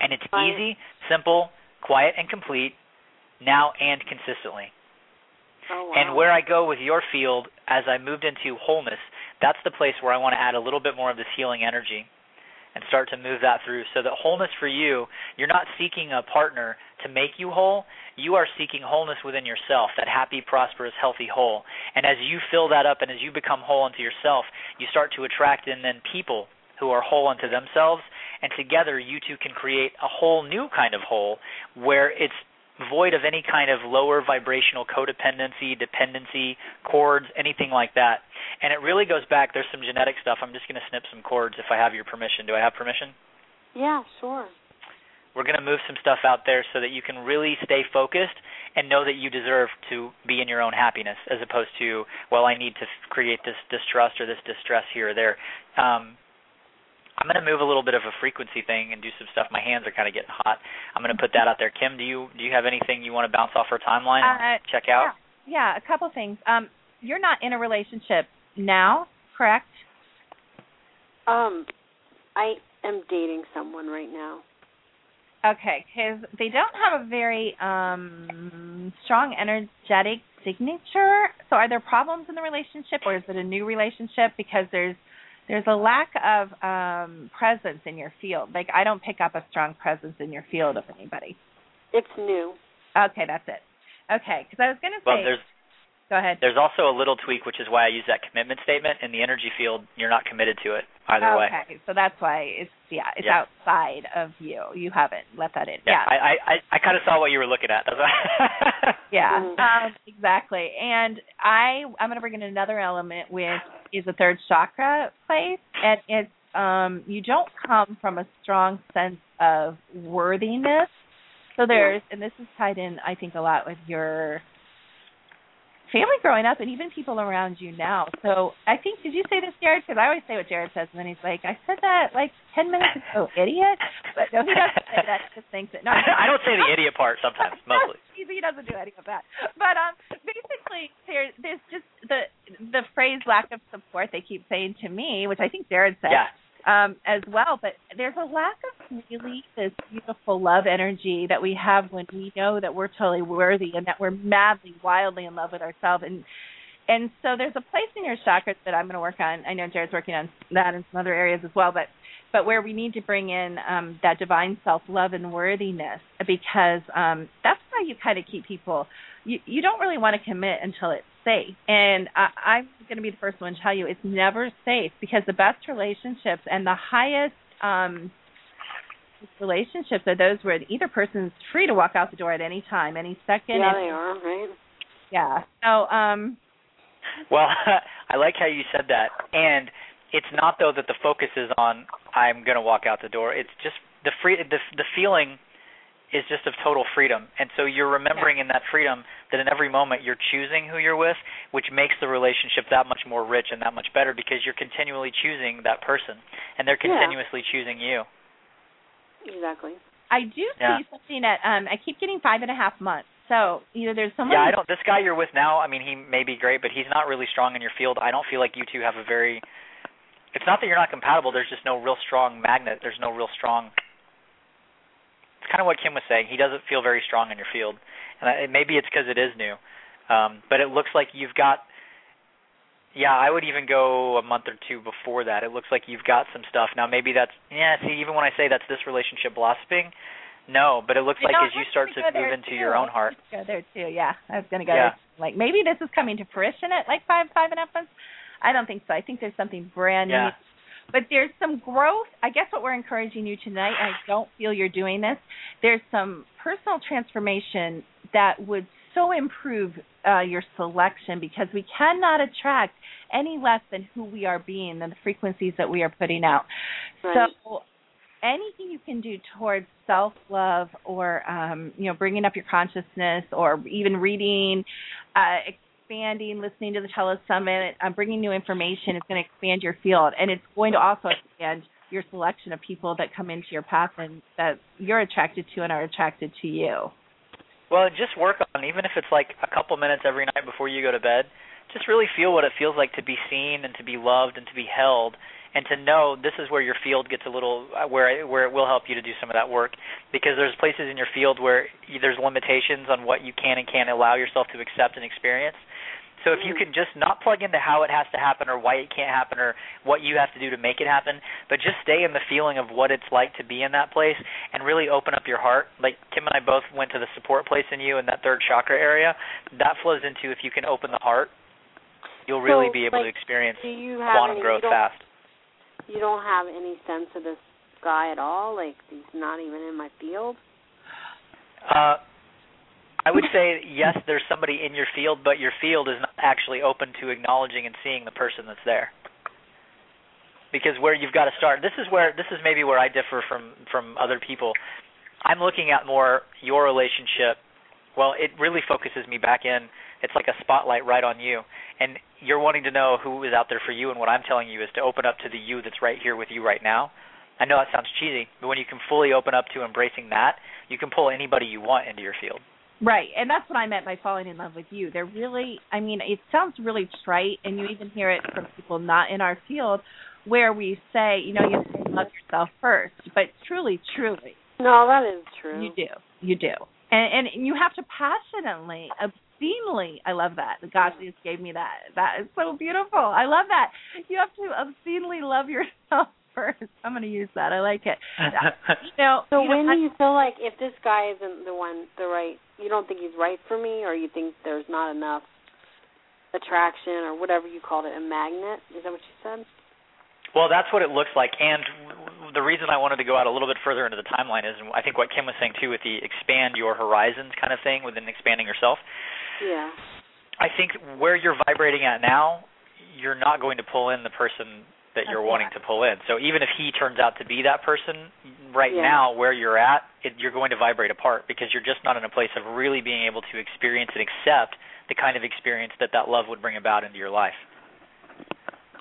And it's easy, simple, quiet, and complete, now and consistently. Oh, wow. And where I go with your field as I moved into wholeness, that's the place where I want to add a little bit more of this healing energy and start to move that through so that wholeness for you, you're not seeking a partner to make you whole. You are seeking wholeness within yourself, that happy, prosperous, healthy whole. And as you fill that up and as you become whole unto yourself, you start to attract in then people who are whole unto themselves. And together you two can create a whole new kind of whole where it's void of any kind of lower vibrational codependency, dependency, cords, anything like that. And it really goes back, there's some genetic stuff. I'm just going to snip some cords if I have your permission. Do I have permission? Yeah, sure. We're going to move some stuff out there so that you can really stay focused and know that you deserve to be in your own happiness as opposed to, well, I need to create this distrust or this distress here or there. Um, I'm going to move a little bit of a frequency thing and do some stuff. My hands are kind of getting hot. I'm going to put that out there. Kim, do you do you have anything you want to bounce off our timeline Uh, check out? Yeah, a couple things. Um, you're not in a relationship now, correct? Um, I am dating someone right now. Okay, because they don't have a very um strong energetic signature. So, are there problems in the relationship, or is it a new relationship? Because there's there's a lack of um presence in your field. Like I don't pick up a strong presence in your field of anybody. It's new. Okay, that's it. Okay, because I was going to Well, say. there's go ahead. there's also a little tweak, which is why I use that commitment statement. In the energy field, you're not committed to it either way. okay, so that's why it's yeah, it's Yeah. outside of you. You haven't let that in. Yeah, I I I, I kind of saw what you were looking at. Yeah, um, exactly. And I I'm going to bring in another element which is the third chakra place, and it's um you don't come from a strong sense of worthiness. So there's and this is tied in I think a lot with your family growing up and even people around you now. So I think did you say this, Jarrad? Because I always say what Jarrad says, and then he's like, "I said that like ten minutes ago, idiot." But no, he doesn't say that. He just thinks it. No, I don't say the idiot part sometimes, mostly. he, he doesn't do any of that. But um, basically, there there's just the the phrase lack of support they keep saying to me, which I think Jarrad said Yeah. Um as well. But there's a lack of really this beautiful love energy that we have when we know that we're totally worthy and that we're madly, wildly in love with ourselves and. And so there's a place in your chakras that I'm going to work on. I know Jarrad's working on that in some other areas as well, but but where we need to bring in um, that divine self love and worthiness because um, that's why you kind of keep people. You you don't really want to commit until it's safe, and I, I'm going to be the first one to tell you it's never safe because the best relationships and the highest um, relationships are those where either person's free to walk out the door at any time, any second. yeah, and- they are, right? Yeah. So um, Well, I like how you said that. And it's not though that the focus is on I'm going to walk out the door. It's just the free the the feeling is just of total freedom. And so you're remembering in that freedom that in every moment you're choosing who you're with, which makes the relationship that much more rich and that much better because you're continually choosing that person and they're Yeah. continuously choosing you. Exactly. I do see Yeah. something that um, I keep getting five and a half months. So either there's someone. Yeah, I don't. This guy you're with now, I mean, he may be great, but he's not really strong in your field. I don't feel like you two have a very. It's not that you're not compatible. There's just no real strong magnet. There's no real strong. Kind of what Kim was saying. He doesn't feel very strong in your field, and I, maybe it's because it is new. Um, but it looks like you've got. Yeah, I would even go a month or two before that. It looks like you've got some stuff now. Maybe that's yeah. See, even when I say that's this relationship blossoming, no. But it looks You like know, as you start to move into too. your own heart. Go there too. Yeah, I was gonna go Yeah. there. Like maybe this is coming to fruition at like five five and a half months. I don't think so. I think there's something brand Yeah. new. But there's some growth. I guess what we're encouraging you tonight, and I don't feel you're doing this, there's some personal transformation that would so improve uh, your selection because we cannot attract any less than who we are being than the frequencies that we are putting out. Right. So anything you can do towards self love or um, you know bringing up your consciousness or even reading uh, expanding listening to the telesummit um, bringing new information. It's going to expand your field and it's going to also expand your selection of people that come into your path and that you're attracted to and are attracted to you Well, just work on even if it's like a couple minutes every night before you go to bed. Just really feel what it feels like to be seen and to be loved and to be held, and to know this is where your field gets a little uh, where where it will help you to do some of that work because there's places in your field where there's limitations on what you can and can't allow yourself to accept and experience. So if you can just not plug into how it has to happen or why it can't happen or what you have to do to make it happen, but just stay in the feeling of what it's like to be in that place and really open up your heart. Like Kim and I both went to the support place in you in that third chakra area. That flows into if you can open the heart, you'll really So, be able to experience quantum any, growth you fast. You don't have any sense of this guy at all? Like he's not even in my field? Uh, I would say yes, there's somebody in your field, but your field is not actually open to acknowledging and seeing the person that's there. Because where you've got to start, this is where this is maybe where I differ from from other people. I'm looking at more your relationship. Well, it really focuses me back in. It's like a spotlight right on you, and you're wanting to know who is out there for you. And what I'm telling you is to open up to the you that's right here with you right now. I know that sounds cheesy, but when you can fully open up to embracing that, you can pull anybody you want into your field. Right, and that's what I meant by falling in love with you. They're really, I mean, it sounds really trite, and you even hear it from people not in our field, where we say, you know, you have to love yourself first. But truly, truly, No, that is true. you do, you do, and and you have to passionately, obscenely. I love that. Gosh, you just gave me that. That is so beautiful. I love that. You have to obscenely love yourself first. I'm going to use that. I like it. You know, So you know, when I- do you feel like if this guy isn't the one, the right, you don't think he's right for me, or you think there's not enough attraction, or whatever you called it, a magnet? Is that what you said? Well, that's what it looks like, and the reason I wanted to go out a little bit further into the timeline is, and I think what Kim was saying too, with the expand your horizons kind of thing, within expanding yourself. Yeah. I think where you're vibrating at now, you're not going to pull in the person that you're That's wanting to pull in. So even if he turns out to be that person, right Yeah. now where you're at, it, you're going to vibrate apart because you're just not in a place of really being able to experience and accept the kind of experience that that love would bring about into your life.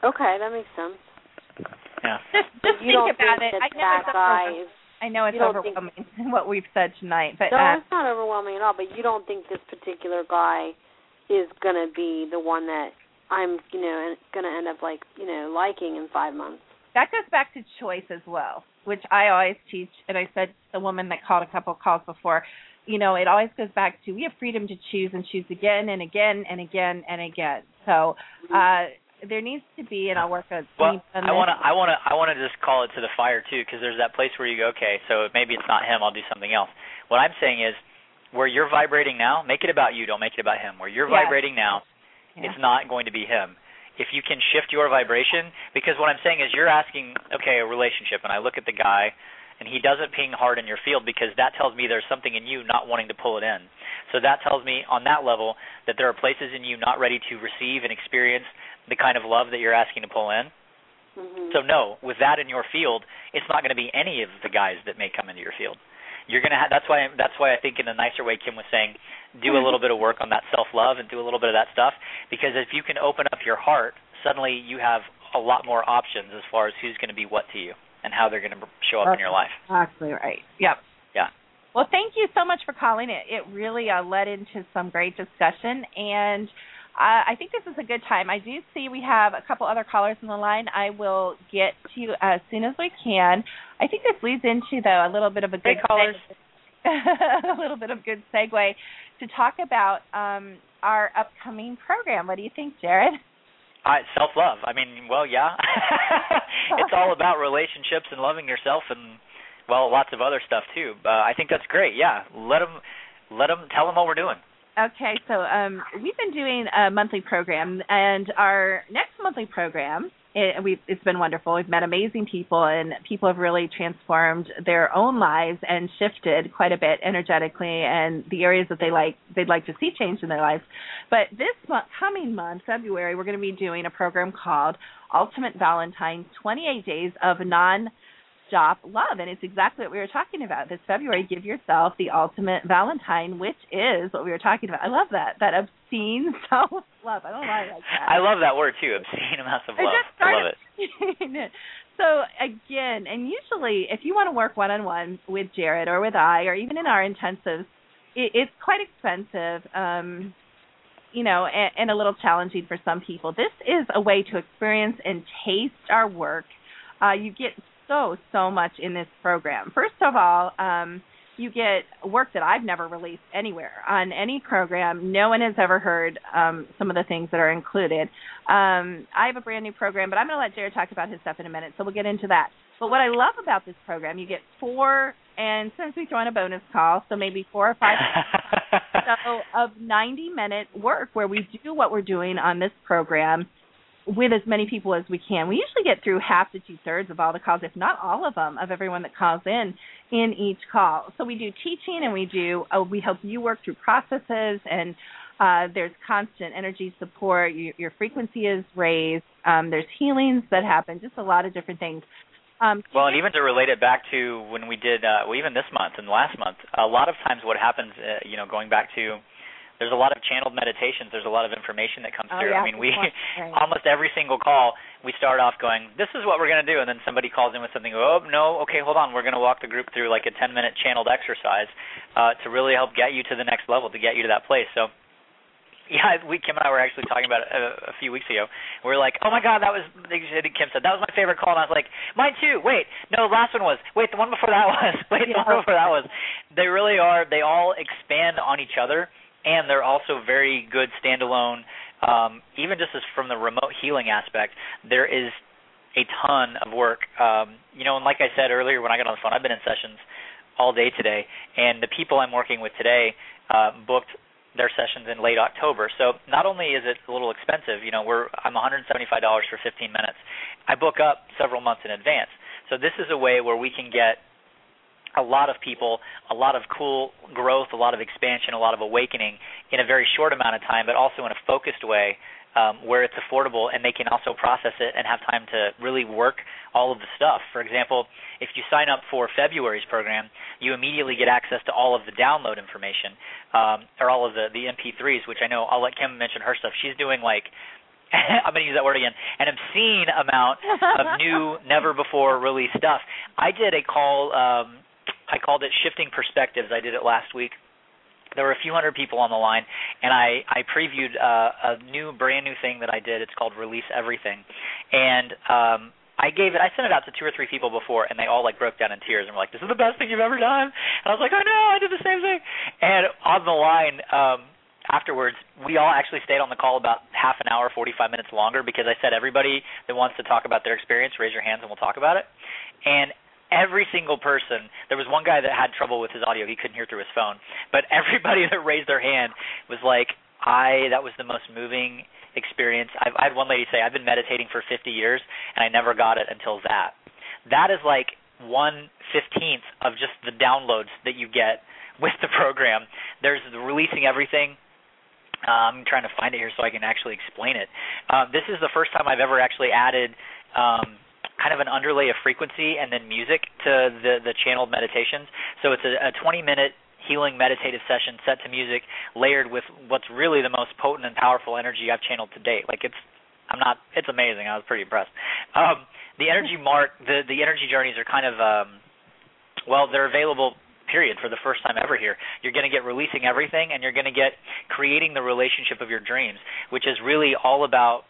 Okay, that makes sense. Yeah. just just you think about think it. that I know that it's overwhelming. I know it's you don't think- overwhelming what we've said tonight, but No, uh, it's not overwhelming at all. But you don't think this particular guy is gonna be the one that I'm, you know, gonna end up like, you know, liking in five months. that goes back to choice as well, which I always teach. And I said to the woman that called a couple of calls before, you know, it always goes back to we have freedom to choose and choose again and again and again and again. So uh there needs to be, and I'll work a Well, on I want to. I want to, I want to just call it to the fire too, because there's that place where you go, okay, so maybe it's not him, I'll do something else. What I'm saying is, where you're vibrating now, make it about you, don't make it about him. Where you're Yes. vibrating now, Yeah. it's not going to be him. If you can shift your vibration, because what I'm saying is, you're asking, okay, a relationship, and I look at the guy, and he doesn't ping hard in your field because that tells me there's something in you not wanting to pull it in. So that tells me on that level that there are places in you not ready to receive and experience the kind of love that you're asking to pull in. Mm-hmm. So no, with that in your field, it's not going to be any of the guys that may come into your field. You're going to have. That's why. That's why I think in a nicer way, Kim was saying, do a little bit of work on that self love and do a little bit of that stuff. Because if you can open up your heart, suddenly you have a lot more options as far as who's going to be what to you and how they're going to show up in your life. Exactly right. Yep. Yeah. Well, thank you so much for calling it. It really uh, led into some great discussion, and uh, I think this is a good time. I do see we have a couple other callers on the line. I will get to you as soon as we can. I think this leads into though a little bit of a good Hey, callers. a little bit of good segue to talk about um, our upcoming program. What do you think, Jarrad? I, self love. I mean, well, yeah. it's all about relationships and loving yourself, and well, lots of other stuff too. Uh, I think that's great. Yeah, let them, let them, tell them what we're doing. Okay, so um, we've been doing a monthly program, and our next monthly program, it, we've, it's been wonderful. We've met amazing people, and people have really transformed their own lives and shifted quite a bit energetically, and the areas that they like they'd like to see change in their lives. But this month, coming month, February, we're going to be doing a program called Ultimate Valentine: 28 Days of Non stop love. And it's exactly what we were talking about. This February, give yourself the ultimate Valentine, which is what we were talking about. I love that. That obscene self love. I don't lie like that. I love that word too, obscene amounts of love. I, I love it. so again, and usually if you want to work one on one with Jarrad or with I or even in our intensives, it, it's quite expensive. Um you know, and, and a little challenging for some people. This is a way to experience and taste our work. Uh, you get so so much in this program. First of all, um, you get work that I've never released anywhere on any program. No one has ever heard um, some of the things that are included. Um, I have a brand new program, but I'm going to let Jarrad talk about his stuff in a minute, so we'll get into that. But what I love about this program, you get four, and since we throw in a bonus call, so maybe four or five so of 90 minute work where we do what we're doing on this program with as many people as we can. We usually get through half to two thirds of all the calls, if not all of them, of everyone that calls in in each call. So we do teaching and we do uh, we help you work through processes and uh, there's constant energy support. You, your frequency is raised. Um, there's healings that happen. Just a lot of different things. Um, well, and even to relate it back to when we did, uh, well, even this month and last month, a lot of times what happens, uh, you know, going back to there's a lot of channeled meditations. There's a lot of information that comes oh, through. Yeah, I mean, we right. almost every single call we start off going, "This is what we're going to do," and then somebody calls in with something. Oh no, okay, hold on. We're going to walk the group through like a 10 minute channeled exercise uh, to really help get you to the next level, to get you to that place. So. Yeah, we Kim and I were actually talking about it a, a few weeks ago. We are like, "Oh my God, that was." Kim said that was my favorite call, and I was like, "Mine too." Wait, no, the last one was. Wait, the one before that was. Wait, the Yeah. one before that was. They really are. They all expand on each other and they're also very good standalone. Um, even just as from the remote healing aspect, there is a ton of work. Um, you know, and like I said earlier when I got on the phone, I've been in sessions all day today, and the people I'm working with today uh, booked their sessions in late October. So not only is it a little expensive, you know, we're I'm $175 for 15 minutes. I book up several months in advance. So this is a way where we can get a lot of people, a lot of cool growth, a lot of expansion, a lot of awakening in a very short amount of time, but also in a focused way um, where it's affordable and they can also process it and have time to really work all of the stuff. For example, if you sign up for February's program, you immediately get access to all of the download information um, or all of the, the MP3s, which I know I'll let Kim mention her stuff. She's doing like I'm going to use that word again, an obscene amount of new, never before released stuff. I did a call um, I called it Shifting Perspectives. I did it last week. There were a few hundred people on the line, and I I previewed uh, a new, brand new thing that I did. It's called Release Everything, and um, I gave it. I sent it out to two or three people before, and they all like broke down in tears and were like, "This is the best thing you've ever done." And I was like, "I know, I did the same thing." And on the line, um, afterwards, we all actually stayed on the call about half an hour, 45 minutes longer because I said everybody that wants to talk about their experience, raise your hands and we'll talk about it. And every single person there was one guy that had trouble with his audio. He couldn't hear through his phone. But everybody that raised their hand was like i that was the most moving experience. I've, i had one lady say i've been meditating for 50 years and i never got it until that. That is like one fifteenth of just the downloads that you get with the program. There's the releasing everything. Uh, I'm trying to find it here so I can actually explain it. Uh, this is the first time I've ever actually added um, kind of an underlay of frequency and then music to the the channeled meditations. So it's a, a 20 minute healing meditative session set to music layered with what's really the most potent and powerful energy I've channeled to date. Like it's I'm not it's amazing. I was pretty impressed. Um the energy mark the the energy journeys are kind of um well they're available period for the first time ever here. You're going to get releasing everything and you're going to get creating the relationship of your dreams, which is really all about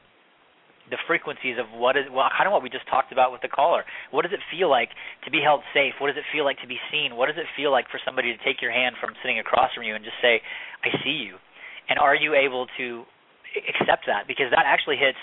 the frequencies of what is well kind of what we just talked about with the caller. What does it feel like to be held safe? What does it feel like to be seen? What does it feel like for somebody to take your hand from sitting across from you and just say, "I see you." And are you able to accept that? Because that actually hits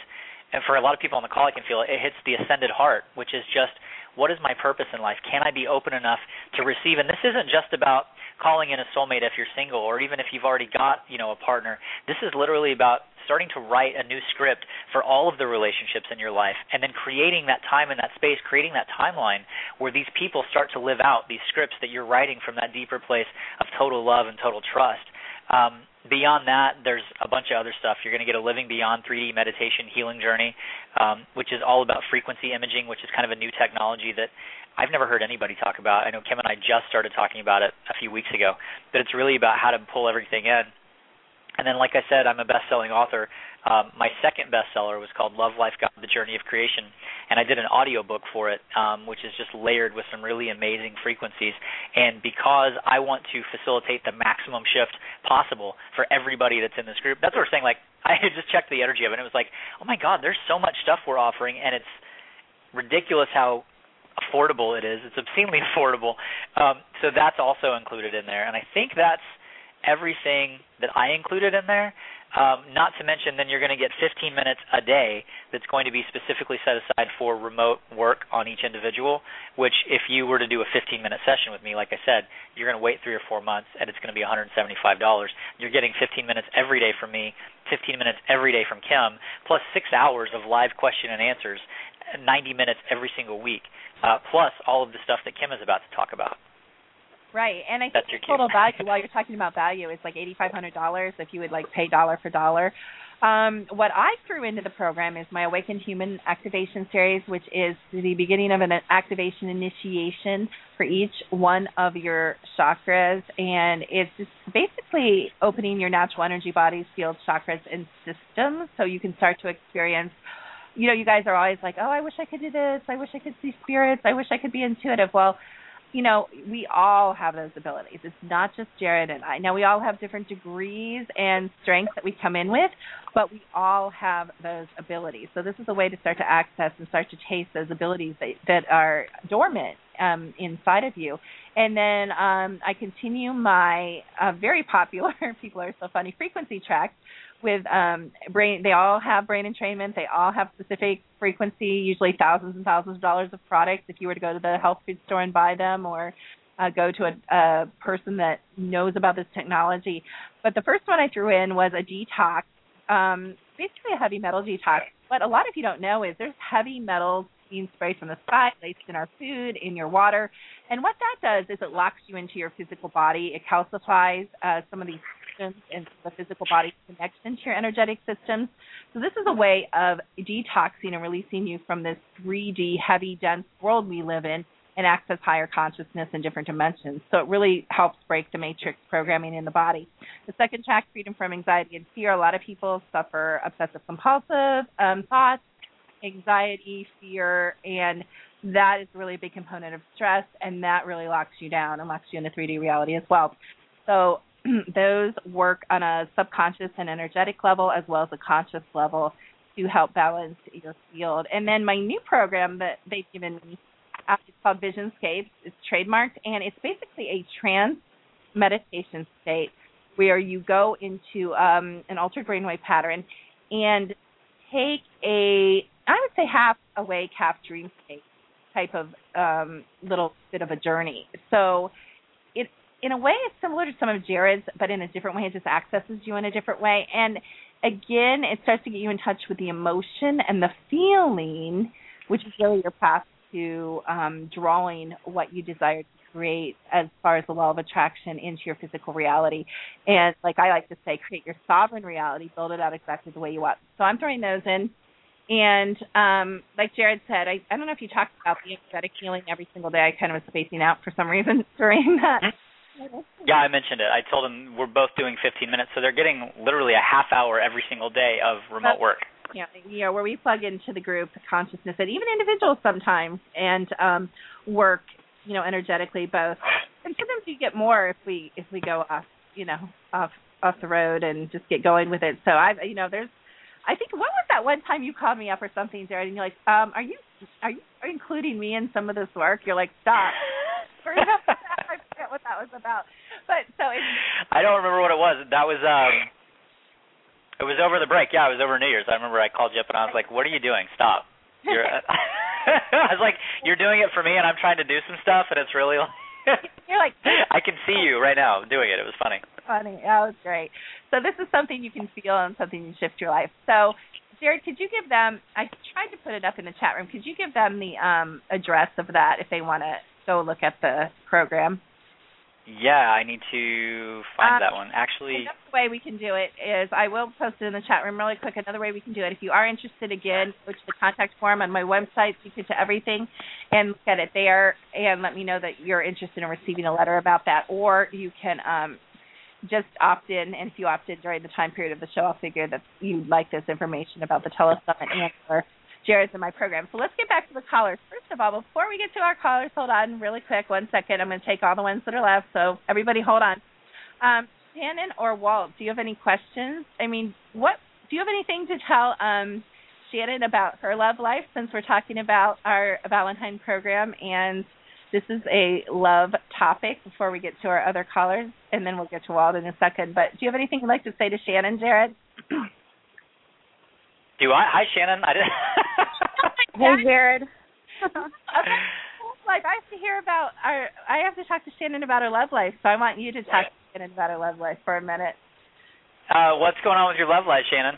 and for a lot of people on the call I can feel it, it hits the ascended heart, which is just what is my purpose in life? Can I be open enough to receive? And this isn't just about calling in a soulmate if you're single or even if you've already got, you know, a partner. This is literally about starting to write a new script for all of the relationships in your life and then creating that time and that space, creating that timeline where these people start to live out these scripts that you're writing from that deeper place of total love and total trust. Um, beyond that, there's a bunch of other stuff. You're going to get a Living Beyond 3D meditation healing journey, um, which is all about frequency imaging, which is kind of a new technology that I've never heard anybody talk about. I know Kim and I just started talking about it a few weeks ago, but it's really about how to pull everything in and then, like I said, I'm a best-selling author. Um, my second bestseller was called Love, Life, God: The Journey of Creation, and I did an audio book for it, um, which is just layered with some really amazing frequencies. And because I want to facilitate the maximum shift possible for everybody that's in this group, that's what we're saying. Like, I just checked the energy of it, and it was like, oh my God, there's so much stuff we're offering, and it's ridiculous how affordable it is. It's obscenely affordable. Um, so that's also included in there, and I think that's everything that I included in there. Um, not to mention, then you're going to get 15 minutes a day that's going to be specifically set aside for remote work on each individual. Which, if you were to do a 15 minute session with me, like I said, you're going to wait three or four months, and it's going to be $175. You're getting 15 minutes every day from me, 15 minutes every day from Kim, plus six hours of live question and answers, 90 minutes every single week, uh, plus all of the stuff that Kim is about to talk about. Right, and I That's think your total value while you're talking about value is like eighty five hundred dollars if you would like pay dollar for dollar. Um, what I threw into the program is my Awakened Human Activation Series, which is the beginning of an activation initiation for each one of your chakras, and it's just basically opening your natural energy bodies, fields, chakras, and systems, so you can start to experience. You know, you guys are always like, "Oh, I wish I could do this. I wish I could see spirits. I wish I could be intuitive." Well, you know, we all have those abilities. It's not just Jarrad and I. Now, we all have different degrees and strengths that we come in with, but we all have those abilities. So, this is a way to start to access and start to taste those abilities that, that are dormant um, inside of you. And then um, I continue my uh, very popular, people are so funny, frequency tracks with um brain they all have brain entrainment. They all have specific frequency usually thousands and thousands of dollars of products. If you were to go to the health food store and buy them or uh, go to a, a person that knows about this technology. But the first one i threw in was a detox um basically a heavy metal detox. What a lot of you don't know is there's heavy metals being sprayed from the sky placed in our food in your water. And what that does is it locks you into your physical body. It calcifies uh, some of these systems and the physical body's connection to your energetic systems. So this is a way of detoxing and releasing you from this 3D heavy dense world we live in and access higher consciousness in different dimensions. So it really helps break the matrix programming in the body. The second track, freedom from anxiety and fear. A lot of people suffer obsessive compulsive um, thoughts, anxiety, fear, and that is really a big component of stress, and that really locks you down and locks you into 3D reality as well. So those work on a subconscious and energetic level as well as a conscious level to help balance your field. And then my new program that they've given me uh, it's called Visionscapes. It's trademarked and it's basically a trance meditation state where you go into um, an altered brainwave pattern and take a I would say half awake, half dream state type of um, little bit of a journey. So in a way it's similar to some of Jarrad's, but in a different way. It just accesses you in a different way. And again, it starts to get you in touch with the emotion and the feeling, which is really your path to um, drawing what you desire to create as far as the law of attraction into your physical reality. And like I like to say, create your sovereign reality, build it out exactly the way you want. So I'm throwing those in. And um, like Jarrad said, I, I don't know if you talked about the energetic healing every single day. I kind of was spacing out for some reason during that. Yeah, I mentioned it. I told them we're both doing 15 minutes, so they're getting literally a half hour every single day of remote work. Yeah, yeah, where we plug into the group consciousness and even individuals sometimes and um work, you know, energetically both. And sometimes you get more if we if we go off, you know, off off the road and just get going with it. So I you know, there's I think what was that one time you called me up or something, Jarrad, and you're like, um, are you are you are you including me in some of this work? You're like, stop. Forget what that was about. But so it's I don't remember what it was. That was um it was over the break. Yeah, it was over New Year's. I remember I called you up and I was like, "What are you doing? Stop." You're I was like, "You're doing it for me and I'm trying to do some stuff and it's really You're like I can see you right now doing it. It was funny. funny. That was great. So this is something you can feel and something you shift your life. So Jarrad, could you give them? I tried to put it up in the chat room. Could you give them the um address of that if they want to go look at the program? Yeah, I need to find Uh, that one. Actually, Another way we can do it is I will post it in the chat room really quick. Another way we can do it, if you are interested, again, go to the contact form on my website, Secret to Everything, and look at it there, and let me know that you're interested in receiving a letter about that. Or you can um, just opt in, and if you opt in during the time period of the show, I'll figure that you'd like this information about the telesummit and or Jarrad's in my program. So let's get back to the callers. First of all, before we get to our callers, hold on really quick, one second. I'm going to take all the ones that are left, so everybody hold on. Um, Shannon or Walt, do you have any questions? I mean, what do you have anything to tell um, Shannon about her love life since we're talking about our Valentine program and this is a love topic before we get to our other callers and then we'll get to Walt in a second. But do you have anything you'd like to say to Shannon, Jarrad? Do I? Hi, Shannon. I didn't. Hey, Jarrad. like I have to hear about our I have to talk to Shannon about her love life, so I want you to talk to Shannon about her love life for a minute. uh, what's going on with your love life, Shannon?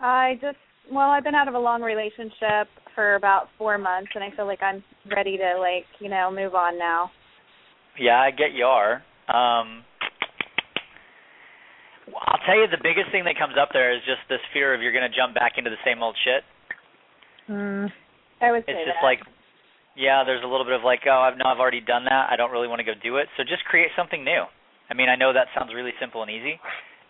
I just well, I've been out of a long relationship for about four months, and I feel like I'm ready to like you know move on now. Yeah, I get you are. Um, I'll tell you the biggest thing that comes up there is just this fear of you're going to jump back into the same old shit. Mm. I would say It's just that. like, yeah, there's a little bit of like, oh, I've no, I've already done that. I don't really want to go do it. So just create something new. I mean, I know that sounds really simple and easy,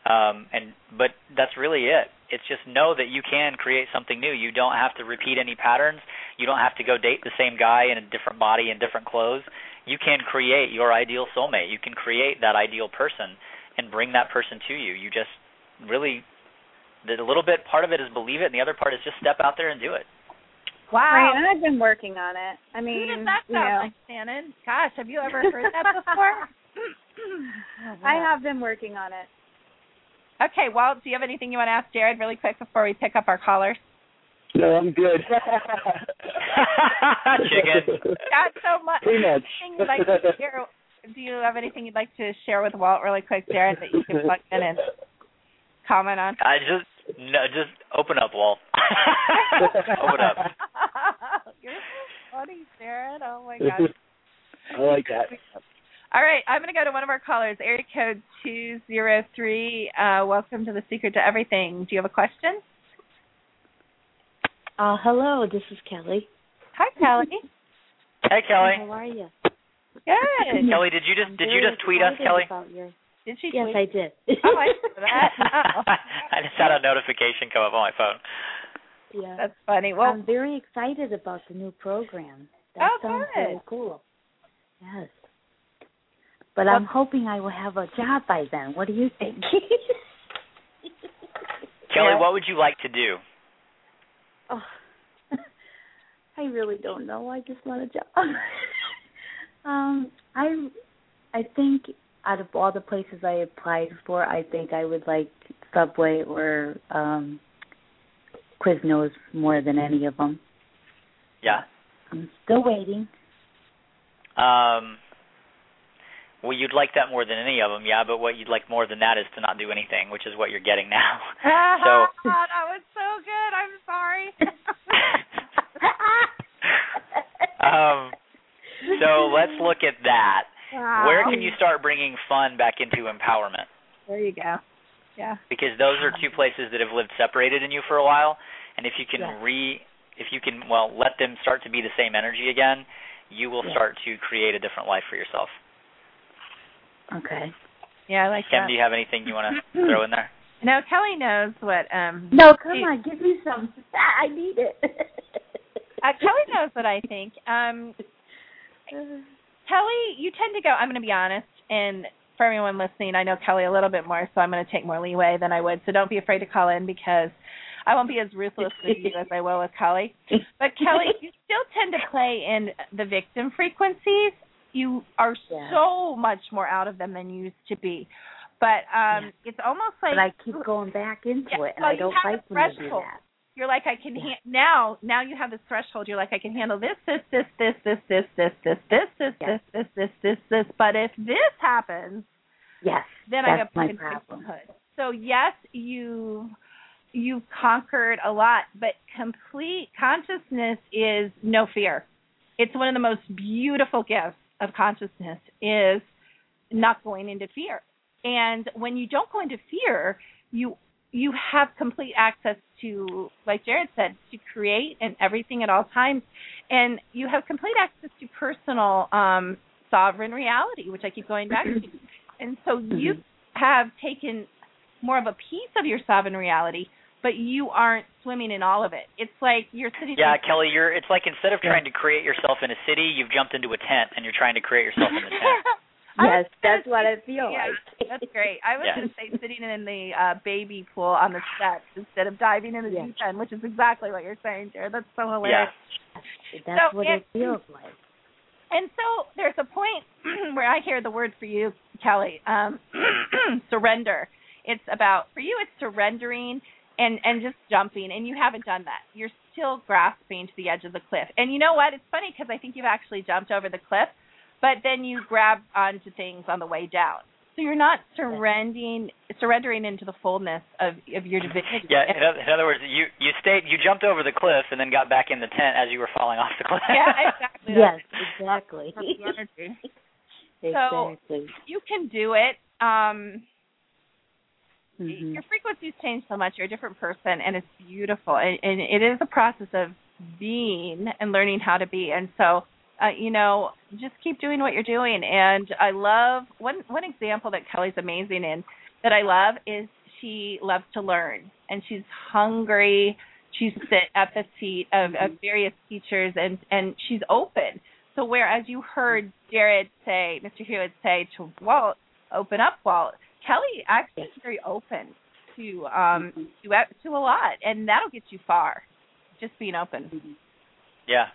um, and but that's really it. It's just know that you can create something new. You don't have to repeat any patterns. You don't have to go date the same guy in a different body and different clothes. You can create your ideal soulmate. You can create that ideal person and bring that person to you. You just really the little bit part of it is believe it, and the other part is just step out there and do it. Wow. Right, and I've been working on it. I Who mean, does that you know, like, Shannon? Gosh, have you ever heard that before? I have been working on it. Okay, Walt, do you have anything you want to ask Jarrad really quick before we pick up our callers? No, I'm good. Chicken. Not so much. Pretty much. Anything you'd like to share? Do you have anything you'd like to share with Walt really quick, Jarrad, that you can plug in and comment on? I just no, just open up, Walt. open up. You're so funny, Jarrad. Oh my gosh. I like that. All right, I'm going to go to one of our callers, area code 203. Uh, welcome to the Secret to Everything. Do you have a question? Uh, hello, this is Kelly. Hi, Kelly. Hey, Kelly. How are you? Good. Kelly, did you just I'm did you just tweet us, Kelly? Your... Did she? Yes, tweet? I did. Oh, I saw that. I just had a notification come up on my phone. yeah. That's funny. Well, I'm very excited about the new program. That Oh, sounds good. really cool. Yes. But Well- I'm hoping I will have a job by then. What do you think? Kelly, Yeah. what would you like to do? oh, I really don't know. I just want a job. Um, I, I think out of all the places I applied for, I think I would like Subway or um Quiznos more than any of them. Yeah. I'm still waiting. Um. Well, you'd like that more than any of them, yeah. But what you'd like more than that is to not do anything, which is what you're getting now. so. that was so good. I'm sorry. um. So let's look at that. Wow. Where can you start bringing fun back into empowerment? There you go. Yeah. Because those are two places that have lived separated in you for a while, and if you can Yes. re, if you can, well, let them start to be the same energy again, you will Yes. start to create a different life for yourself. Okay. Yeah, I like Kim, that. do you have anything you want to throw in there? No, Kelly knows what um No, come she- on, give me some. I need it. uh, Kelly knows what I think. Um Kelly, you tend to go I'm gonna be honest and for everyone listening, I know Kelly a little bit more, so I'm gonna take more leeway than I would. So don't be afraid to call in because I won't be as ruthless with you as I will with Kelly. But Kelly, you still tend to play in the victim frequencies. You are Yeah. so much more out of them than you used to be. But um it's almost like but I keep going back into Yeah, it, and well, I don't like when you do that. You're like I can ha- now now you have this threshold. You're like I can handle this this this this this this this this this this this this this this this. But if this happens, Yes. then I my fucking problem. victimhood. So yes, you you've conquered a lot, but complete consciousness is no fear. It's one of the most beautiful gifts of consciousness is not going into fear. And when you don't go into fear, you you have complete access to, like Jarrad said, to create and everything at all times, and you have complete access to personal um, sovereign reality, which I keep going back to. And so you have taken more of a piece of your sovereign reality, but you aren't swimming in all of it. It's like you're sitting. Yeah, Kelly, you're. It's like instead of trying to create yourself in a city, you've jumped into a tent and you're trying to create yourself in a tent. Yes, that's what I feel yeah, like. that's great. I was Yeah. going to say sitting in the uh, baby pool on the steps instead of diving in the Yeah. deep end, which is exactly what you're saying, Jarrad. That's so hilarious. That's So what it- it feels like. And so there's a point where I hear the word for you, Kelly, um, surrender. It's about for you. It's surrendering and and just jumping, and you haven't done that. You're still grasping to the edge of the cliff. And you know what? It's funny because I think you've actually jumped over the cliff, but then you grab onto things on the way down. So you're not surrendering surrendering into the fullness of of your divinity. Yeah, in, oth- in other words, you you stayed, you jumped over the cliff and then got back in the tent as you were falling off the cliff. yeah, exactly. Yes, exactly. That's the energy. exactly. You can do it. Um, Mhm. your frequencies change so much. You're a different person, and it's beautiful. And, and it is a process of being and learning how to be. And so, uh, you know, just keep doing what you're doing. And I love one one example that Kelly's amazing in that I love is she loves to learn, and she's hungry. She's sit at the feet of, of various teachers, and and she's open. So whereas you heard Jarrad say, Mr. Hewett say to Walt, open up, Walt. Kelly actually is very open to um to to a lot, and that'll get you far. Just being open. Yeah.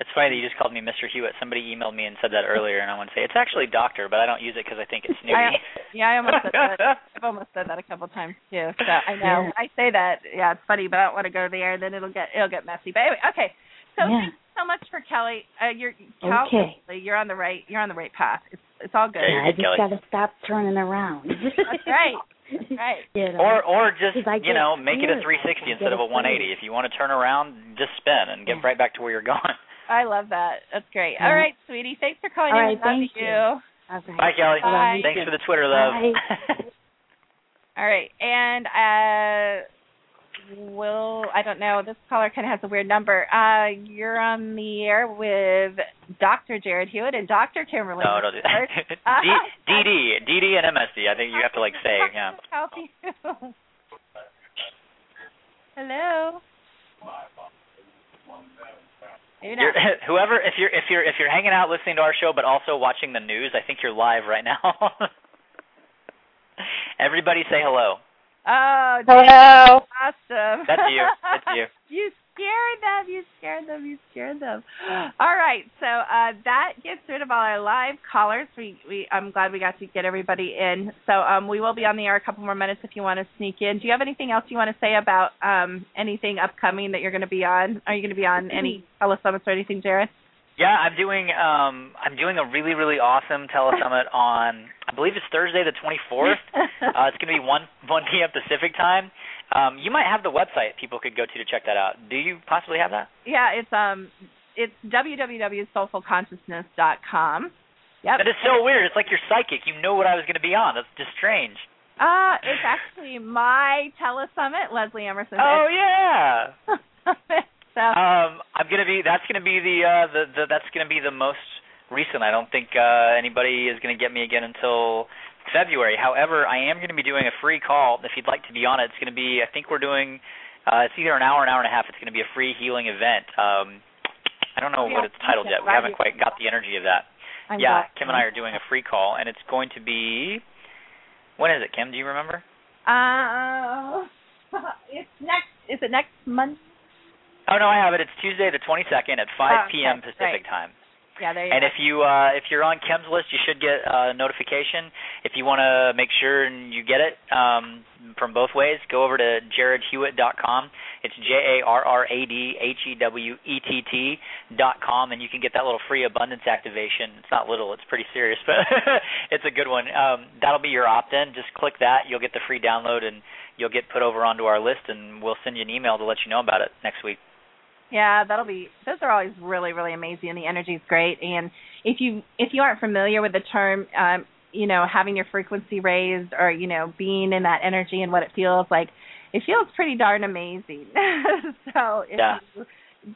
It's funny that you just called me Mr. Hewett. Somebody emailed me and said that earlier, and I want to say it's actually Doctor, but I don't use it because I think it's snooty. I, yeah, I almost said that. I've almost said that a couple times too. So I know Yeah. I say that. Yeah, it's funny, but I don't want to go there. And then it'll get it'll get messy. But anyway, okay. So Yeah. thanks so much for Kelly. Uh, you're Cal, Okay. You're on the right. You're on the right path. It's it's all good. Yeah, I just Kelly. got to stop turning around. That's right. Right. You know? Or or just you know make it a 360 instead of a 180. If you want to turn around, just spin and get Yeah. right back to where you're going. I love that. That's great. Yeah. All right, sweetie. Thanks for calling All in. right, Love thank you. you. All right. Bye, Kelly. Bye. Thanks for the Twitter love. Bye. All right, and uh, will I don't know. This caller kind of has a weird number. Uh, you're on the air with Dr. Jarrad Hewett and Dr. Kimberly. no, don't do that. D- DD, DD, and MSD. I think you have to like say, yeah. Help you. Hello. Maybe You're, whoever, if you're if you're if you're hanging out listening to our show, but also watching the news, I think you're live right now. Everybody say hello. Oh, Hello. awesome. That's you. That's you. you scared them. You scared them. You scared them. All right. So uh, that gets rid of all our live callers. We we I'm glad we got to get everybody in. So um, we will be on the air a couple more minutes if you want to sneak in. Do you have anything else you want to say about um, anything upcoming that you're going to be on? Are you going to be on any telesummits or anything, Jarrad? Yeah, I'm doing um I'm doing a really really awesome telesummit on I believe it's Thursday the 24th. uh, it's going to be 1 1 p.m. Pacific time. Um, you might have the website people could go to to check that out. Do you possibly have that? yeah, it's um it's www.soulfulconsciousness.com. Yep. That is so weird. It's like you're psychic. You know what I was going to be on. That's just strange. Uh, it's actually my telesummit, Leslie Emerson. Oh yeah. so Um, I'm gonna be. That's gonna be the uh, the, the that's gonna be the most recent. I don't think uh, anybody is gonna get me again until February. However, I am gonna be doing a free call. If you'd like to be on it, it's gonna be. I think we're doing. Uh, it's either an hour, or an hour and a half. It's gonna be a free healing event. Um, I don't know Yeah, what it's titled yet. We haven't quite got the energy of that. I'm yeah, glad- Kim and I are doing a free call, and it's going to be. When is it, Kim? Do you remember? Uh, it's next. Is it next month? Oh no, I have it. It's Tuesday the 22nd at 5 Oh, okay, p.m. Pacific great. time. Yeah, there you and go. if you uh, if you're on Kim's list, you should get a notification. If you want to make sure and you get it um, from both ways, go over to jarradhewett.com. It's J A R R A D H E W E T T dot com, and you can get that little free abundance activation. It's not little; it's pretty serious, but it's a good one. Um, that'll be your opt-in. Just click that; you'll get the free download, and you'll get put over onto our list, and we'll send you an email to let you know about it next week. Yeah, that'll be. Those are always really, really amazing, and the energy's great. And if you if you aren't familiar with the term, um, you know, having your frequency raised, or you know, being in that energy and what it feels like, it feels pretty darn amazing. so if Yeah. you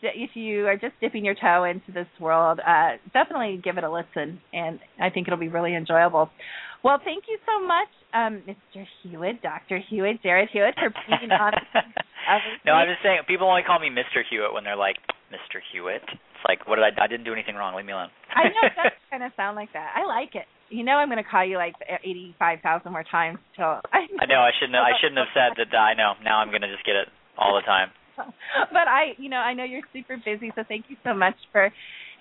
if you are just dipping your toe into this world, uh, definitely give it a listen, and I think it'll be really enjoyable. Well, thank you so much, um, Mr. Hewett, Dr. Hewett, Jarrad Hewett, for being on. no, I'm just saying people only call me Mr. Hewett when they're like Mr. Hewett. It's like, what did I? I didn't do anything wrong. Leave me alone. I know it does kind of sound like that. I like it. You know, I'm going to call you like eighty-five thousand more times till. I, I know I shouldn't. Have, I shouldn't have said that. I know. Now I'm gonna just get it all the time. but I, you know, I know you're super busy, so thank you so much for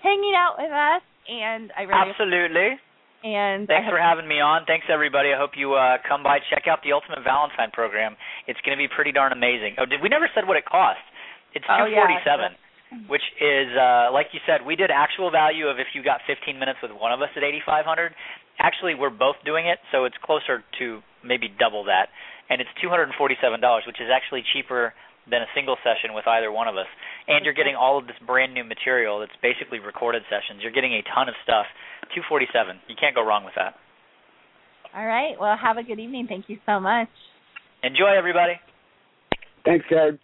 hanging out with us. And I really Absolutely. And Thanks for having me on. Thanks everybody. I hope you uh come by check out the Ultimate Valentine program. It's going to be pretty darn amazing. Oh, did we never said what it costs? It's Oh, yeah. 247, which is uh like you said, we did actual value of if you got 15 minutes with one of us at 8500. Actually, we're both doing it, so it's closer to maybe double that. And it's $247, which is actually cheaper than a single session with either one of us. And you're getting all of this brand new material that's basically recorded sessions. You're getting a ton of stuff. 247. You can't go wrong with that. All right. Well, have a good evening. Thank you so much. Enjoy everybody. Thanks, Jarrad.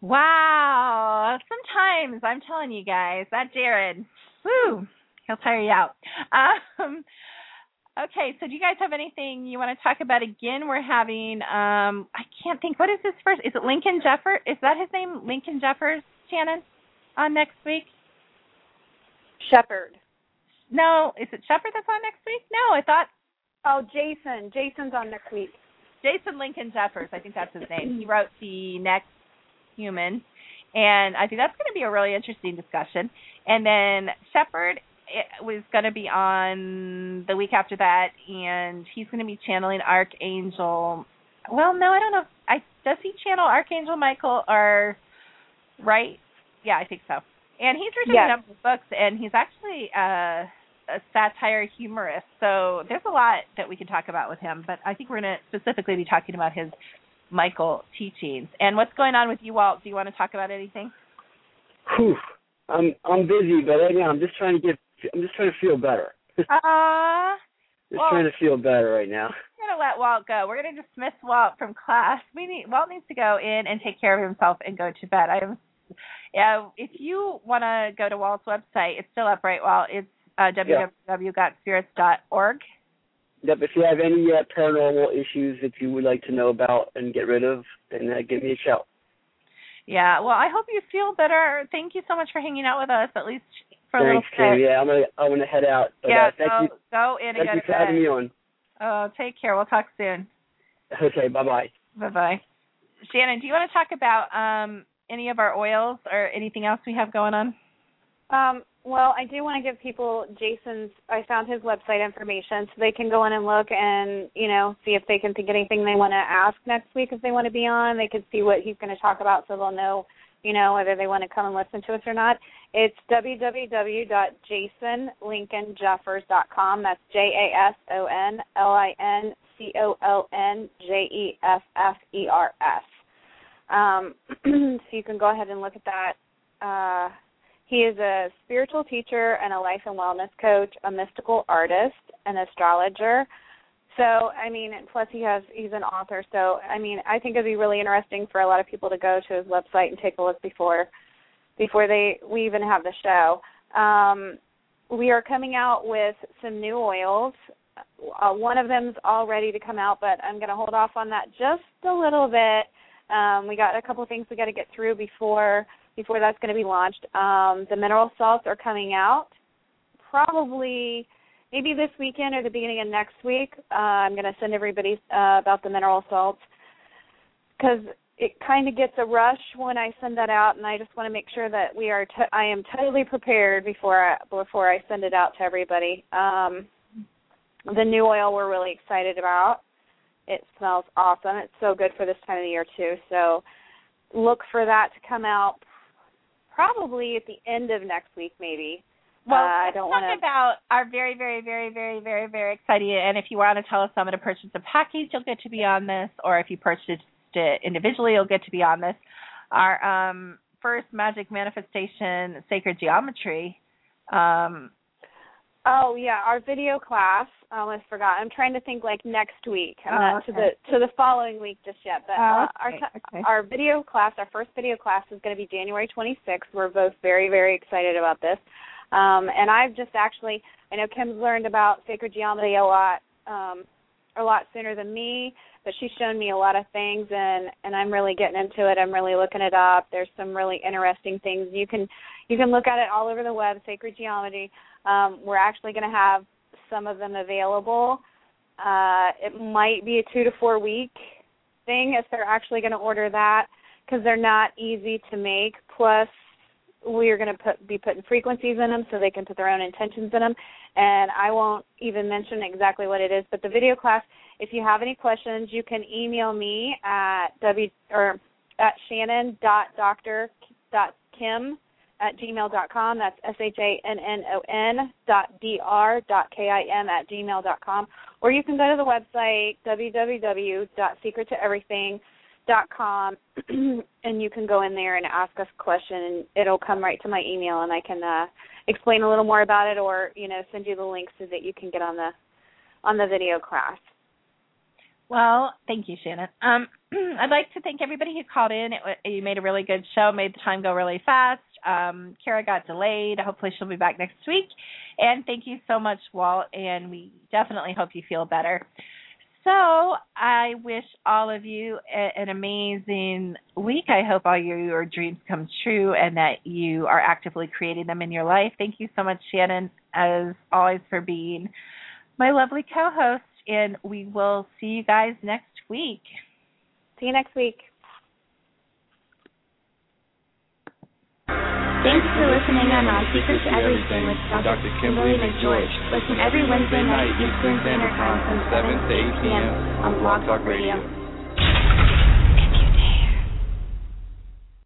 Wow. Sometimes I'm telling you guys that Jarrad, whoo, he'll tire you out. Um, okay, so do you guys have anything you want to talk about again? We're having um I can't think what is his first is it Lincoln Jeffers? Is that his name? Lincoln Jeffers, Shannon? On next week? Shepherd. No, is it Shepherd that's on next week? No, I thought Oh, Jason. Jason's on next week. Jason Lincoln Jeffers, I think that's his name. He wrote the next human, and I think that's going to be a really interesting discussion. And then Shepherd it was going to be on the week after that, and he's going to be channeling Archangel. Well, no, I don't know. I does he channel Archangel Michael or right? Yeah, I think so. And he's written Yes. a number of books, and he's actually uh, a satire humorist. So there's a lot that we can talk about with him. But I think we're going to specifically be talking about his Michael teachings. And what's going on with you, Walt? Do you want to talk about anything? Whew. I'm I'm busy, but right now I'm just trying to get. I'm just trying to feel better. just Uh, well- trying to feel better right now. we're gonna let Walt go. We're gonna dismiss Walt from class. We need Walt needs to go in and take care of himself and go to bed. I am. Yeah, if you want to go to Walt's website, it's still up, right, Walt? It's uh, Yeah. Yep. If you have any uh, paranormal issues that you would like to know about and get rid of, then uh, give me a shout. Yeah. Well, I hope you feel better. Thank you so much for hanging out with us, at least for a little Thanks, bit. Kim. Yeah, I'm gonna I'm gonna head out. But, yeah. uh, thank go you. go in and Thank go you for having me on. Oh, take care. We'll talk soon. Okay. Bye bye. Bye bye. Shannon, do you want to talk about um any of our oils or anything else we have going on? Um, well, I do want to give people Jason's. I found his website information, so they can go in and look and you know see if they can think anything they want to ask next week if they want to be on. They can see what he's going to talk about, so they'll know you know whether they want to come and listen to us or not. It's www.jasonlincolnjeffers.com. That's J A S O N L I N C O L N J E F F E R S. Um, so you can go ahead and look at that. Uh, he is a spiritual teacher and a life and wellness coach, a mystical artist, an astrologer. So, I mean, plus he has he's an author. So, I mean, I think it'd be really interesting for a lot of people to go to his website and take a look before before they we even have the show. Um, we are coming out with some new oils. Uh, one of them's all ready to come out, but I'm going to hold off on that just a little bit. Um, we got a couple of things we got to get through before before that's going to be launched. Um, the mineral salts are coming out probably maybe this weekend or the beginning of next week. Uh, I'm going to send everybody uh, about the mineral salts because it kind of gets a rush when I send that out, and I just want to make sure that we are. T- I am totally prepared before I before I send it out to everybody. Um, the new oil we're really excited about. It smells awesome. It's so good for this time of the year too. So look for that to come out probably at the end of next week, maybe. Well, uh, I don't talk want to. about our very, very, very, very, very, very exciting. And if you want to tell us someone to purchase a package, you'll get to be on this. Or if you purchased it individually, you'll get to be on this. Our um, first magic manifestation, sacred geometry. Um, Oh yeah, our video class. I almost forgot. I'm trying to think like next week. I'm Oh, not okay. to the to the following week just yet. But Oh, uh, our okay. our video class, our first video class is going to be January 26th. We're both very very excited about this. Um, and I've just actually, I know Kim's learned about sacred geometry a lot, um, a lot sooner than me. But she's shown me a lot of things, and and I'm really getting into it. I'm really looking it up. There's some really interesting things you can you can look at it all over the web. Sacred geometry. Um, we're actually going to have some of them available. Uh, it might be a two to four week thing if they're actually going to order that because they're not easy to make. Plus, we are going to put be putting frequencies in them so they can put their own intentions in them. And I won't even mention exactly what it is, but the video class. If you have any questions, you can email me at w or at shannon dot doctor dot kim at gmail dot com. That's S H A N N O N dot D R dot K I M at gmail dot com. Or you can go to the website www dot com and you can go in there and ask us a question and it'll come right to my email and I can uh explain a little more about it or, you know, send you the link so that you can get on the on the video class. Well, thank you, Shannon. Um, I'd like to thank everybody who called in. It, you made a really good show, made the time go really fast. Um, Cara got delayed. Hopefully, she'll be back next week. And thank you so much, Walt. And we definitely hope you feel better. So, I wish all of you a, an amazing week. I hope all your, your dreams come true and that you are actively creating them in your life. Thank you so much, Shannon, as always, for being my lovely co host. And we will see you guys next week. See you next week. Thanks for listening on On Secret to Everything with Dr. Kimberly McGeorge. Listen every Wednesday night Eastern Standard Time from 7 to 8 p.m. on Blog Talk Radio.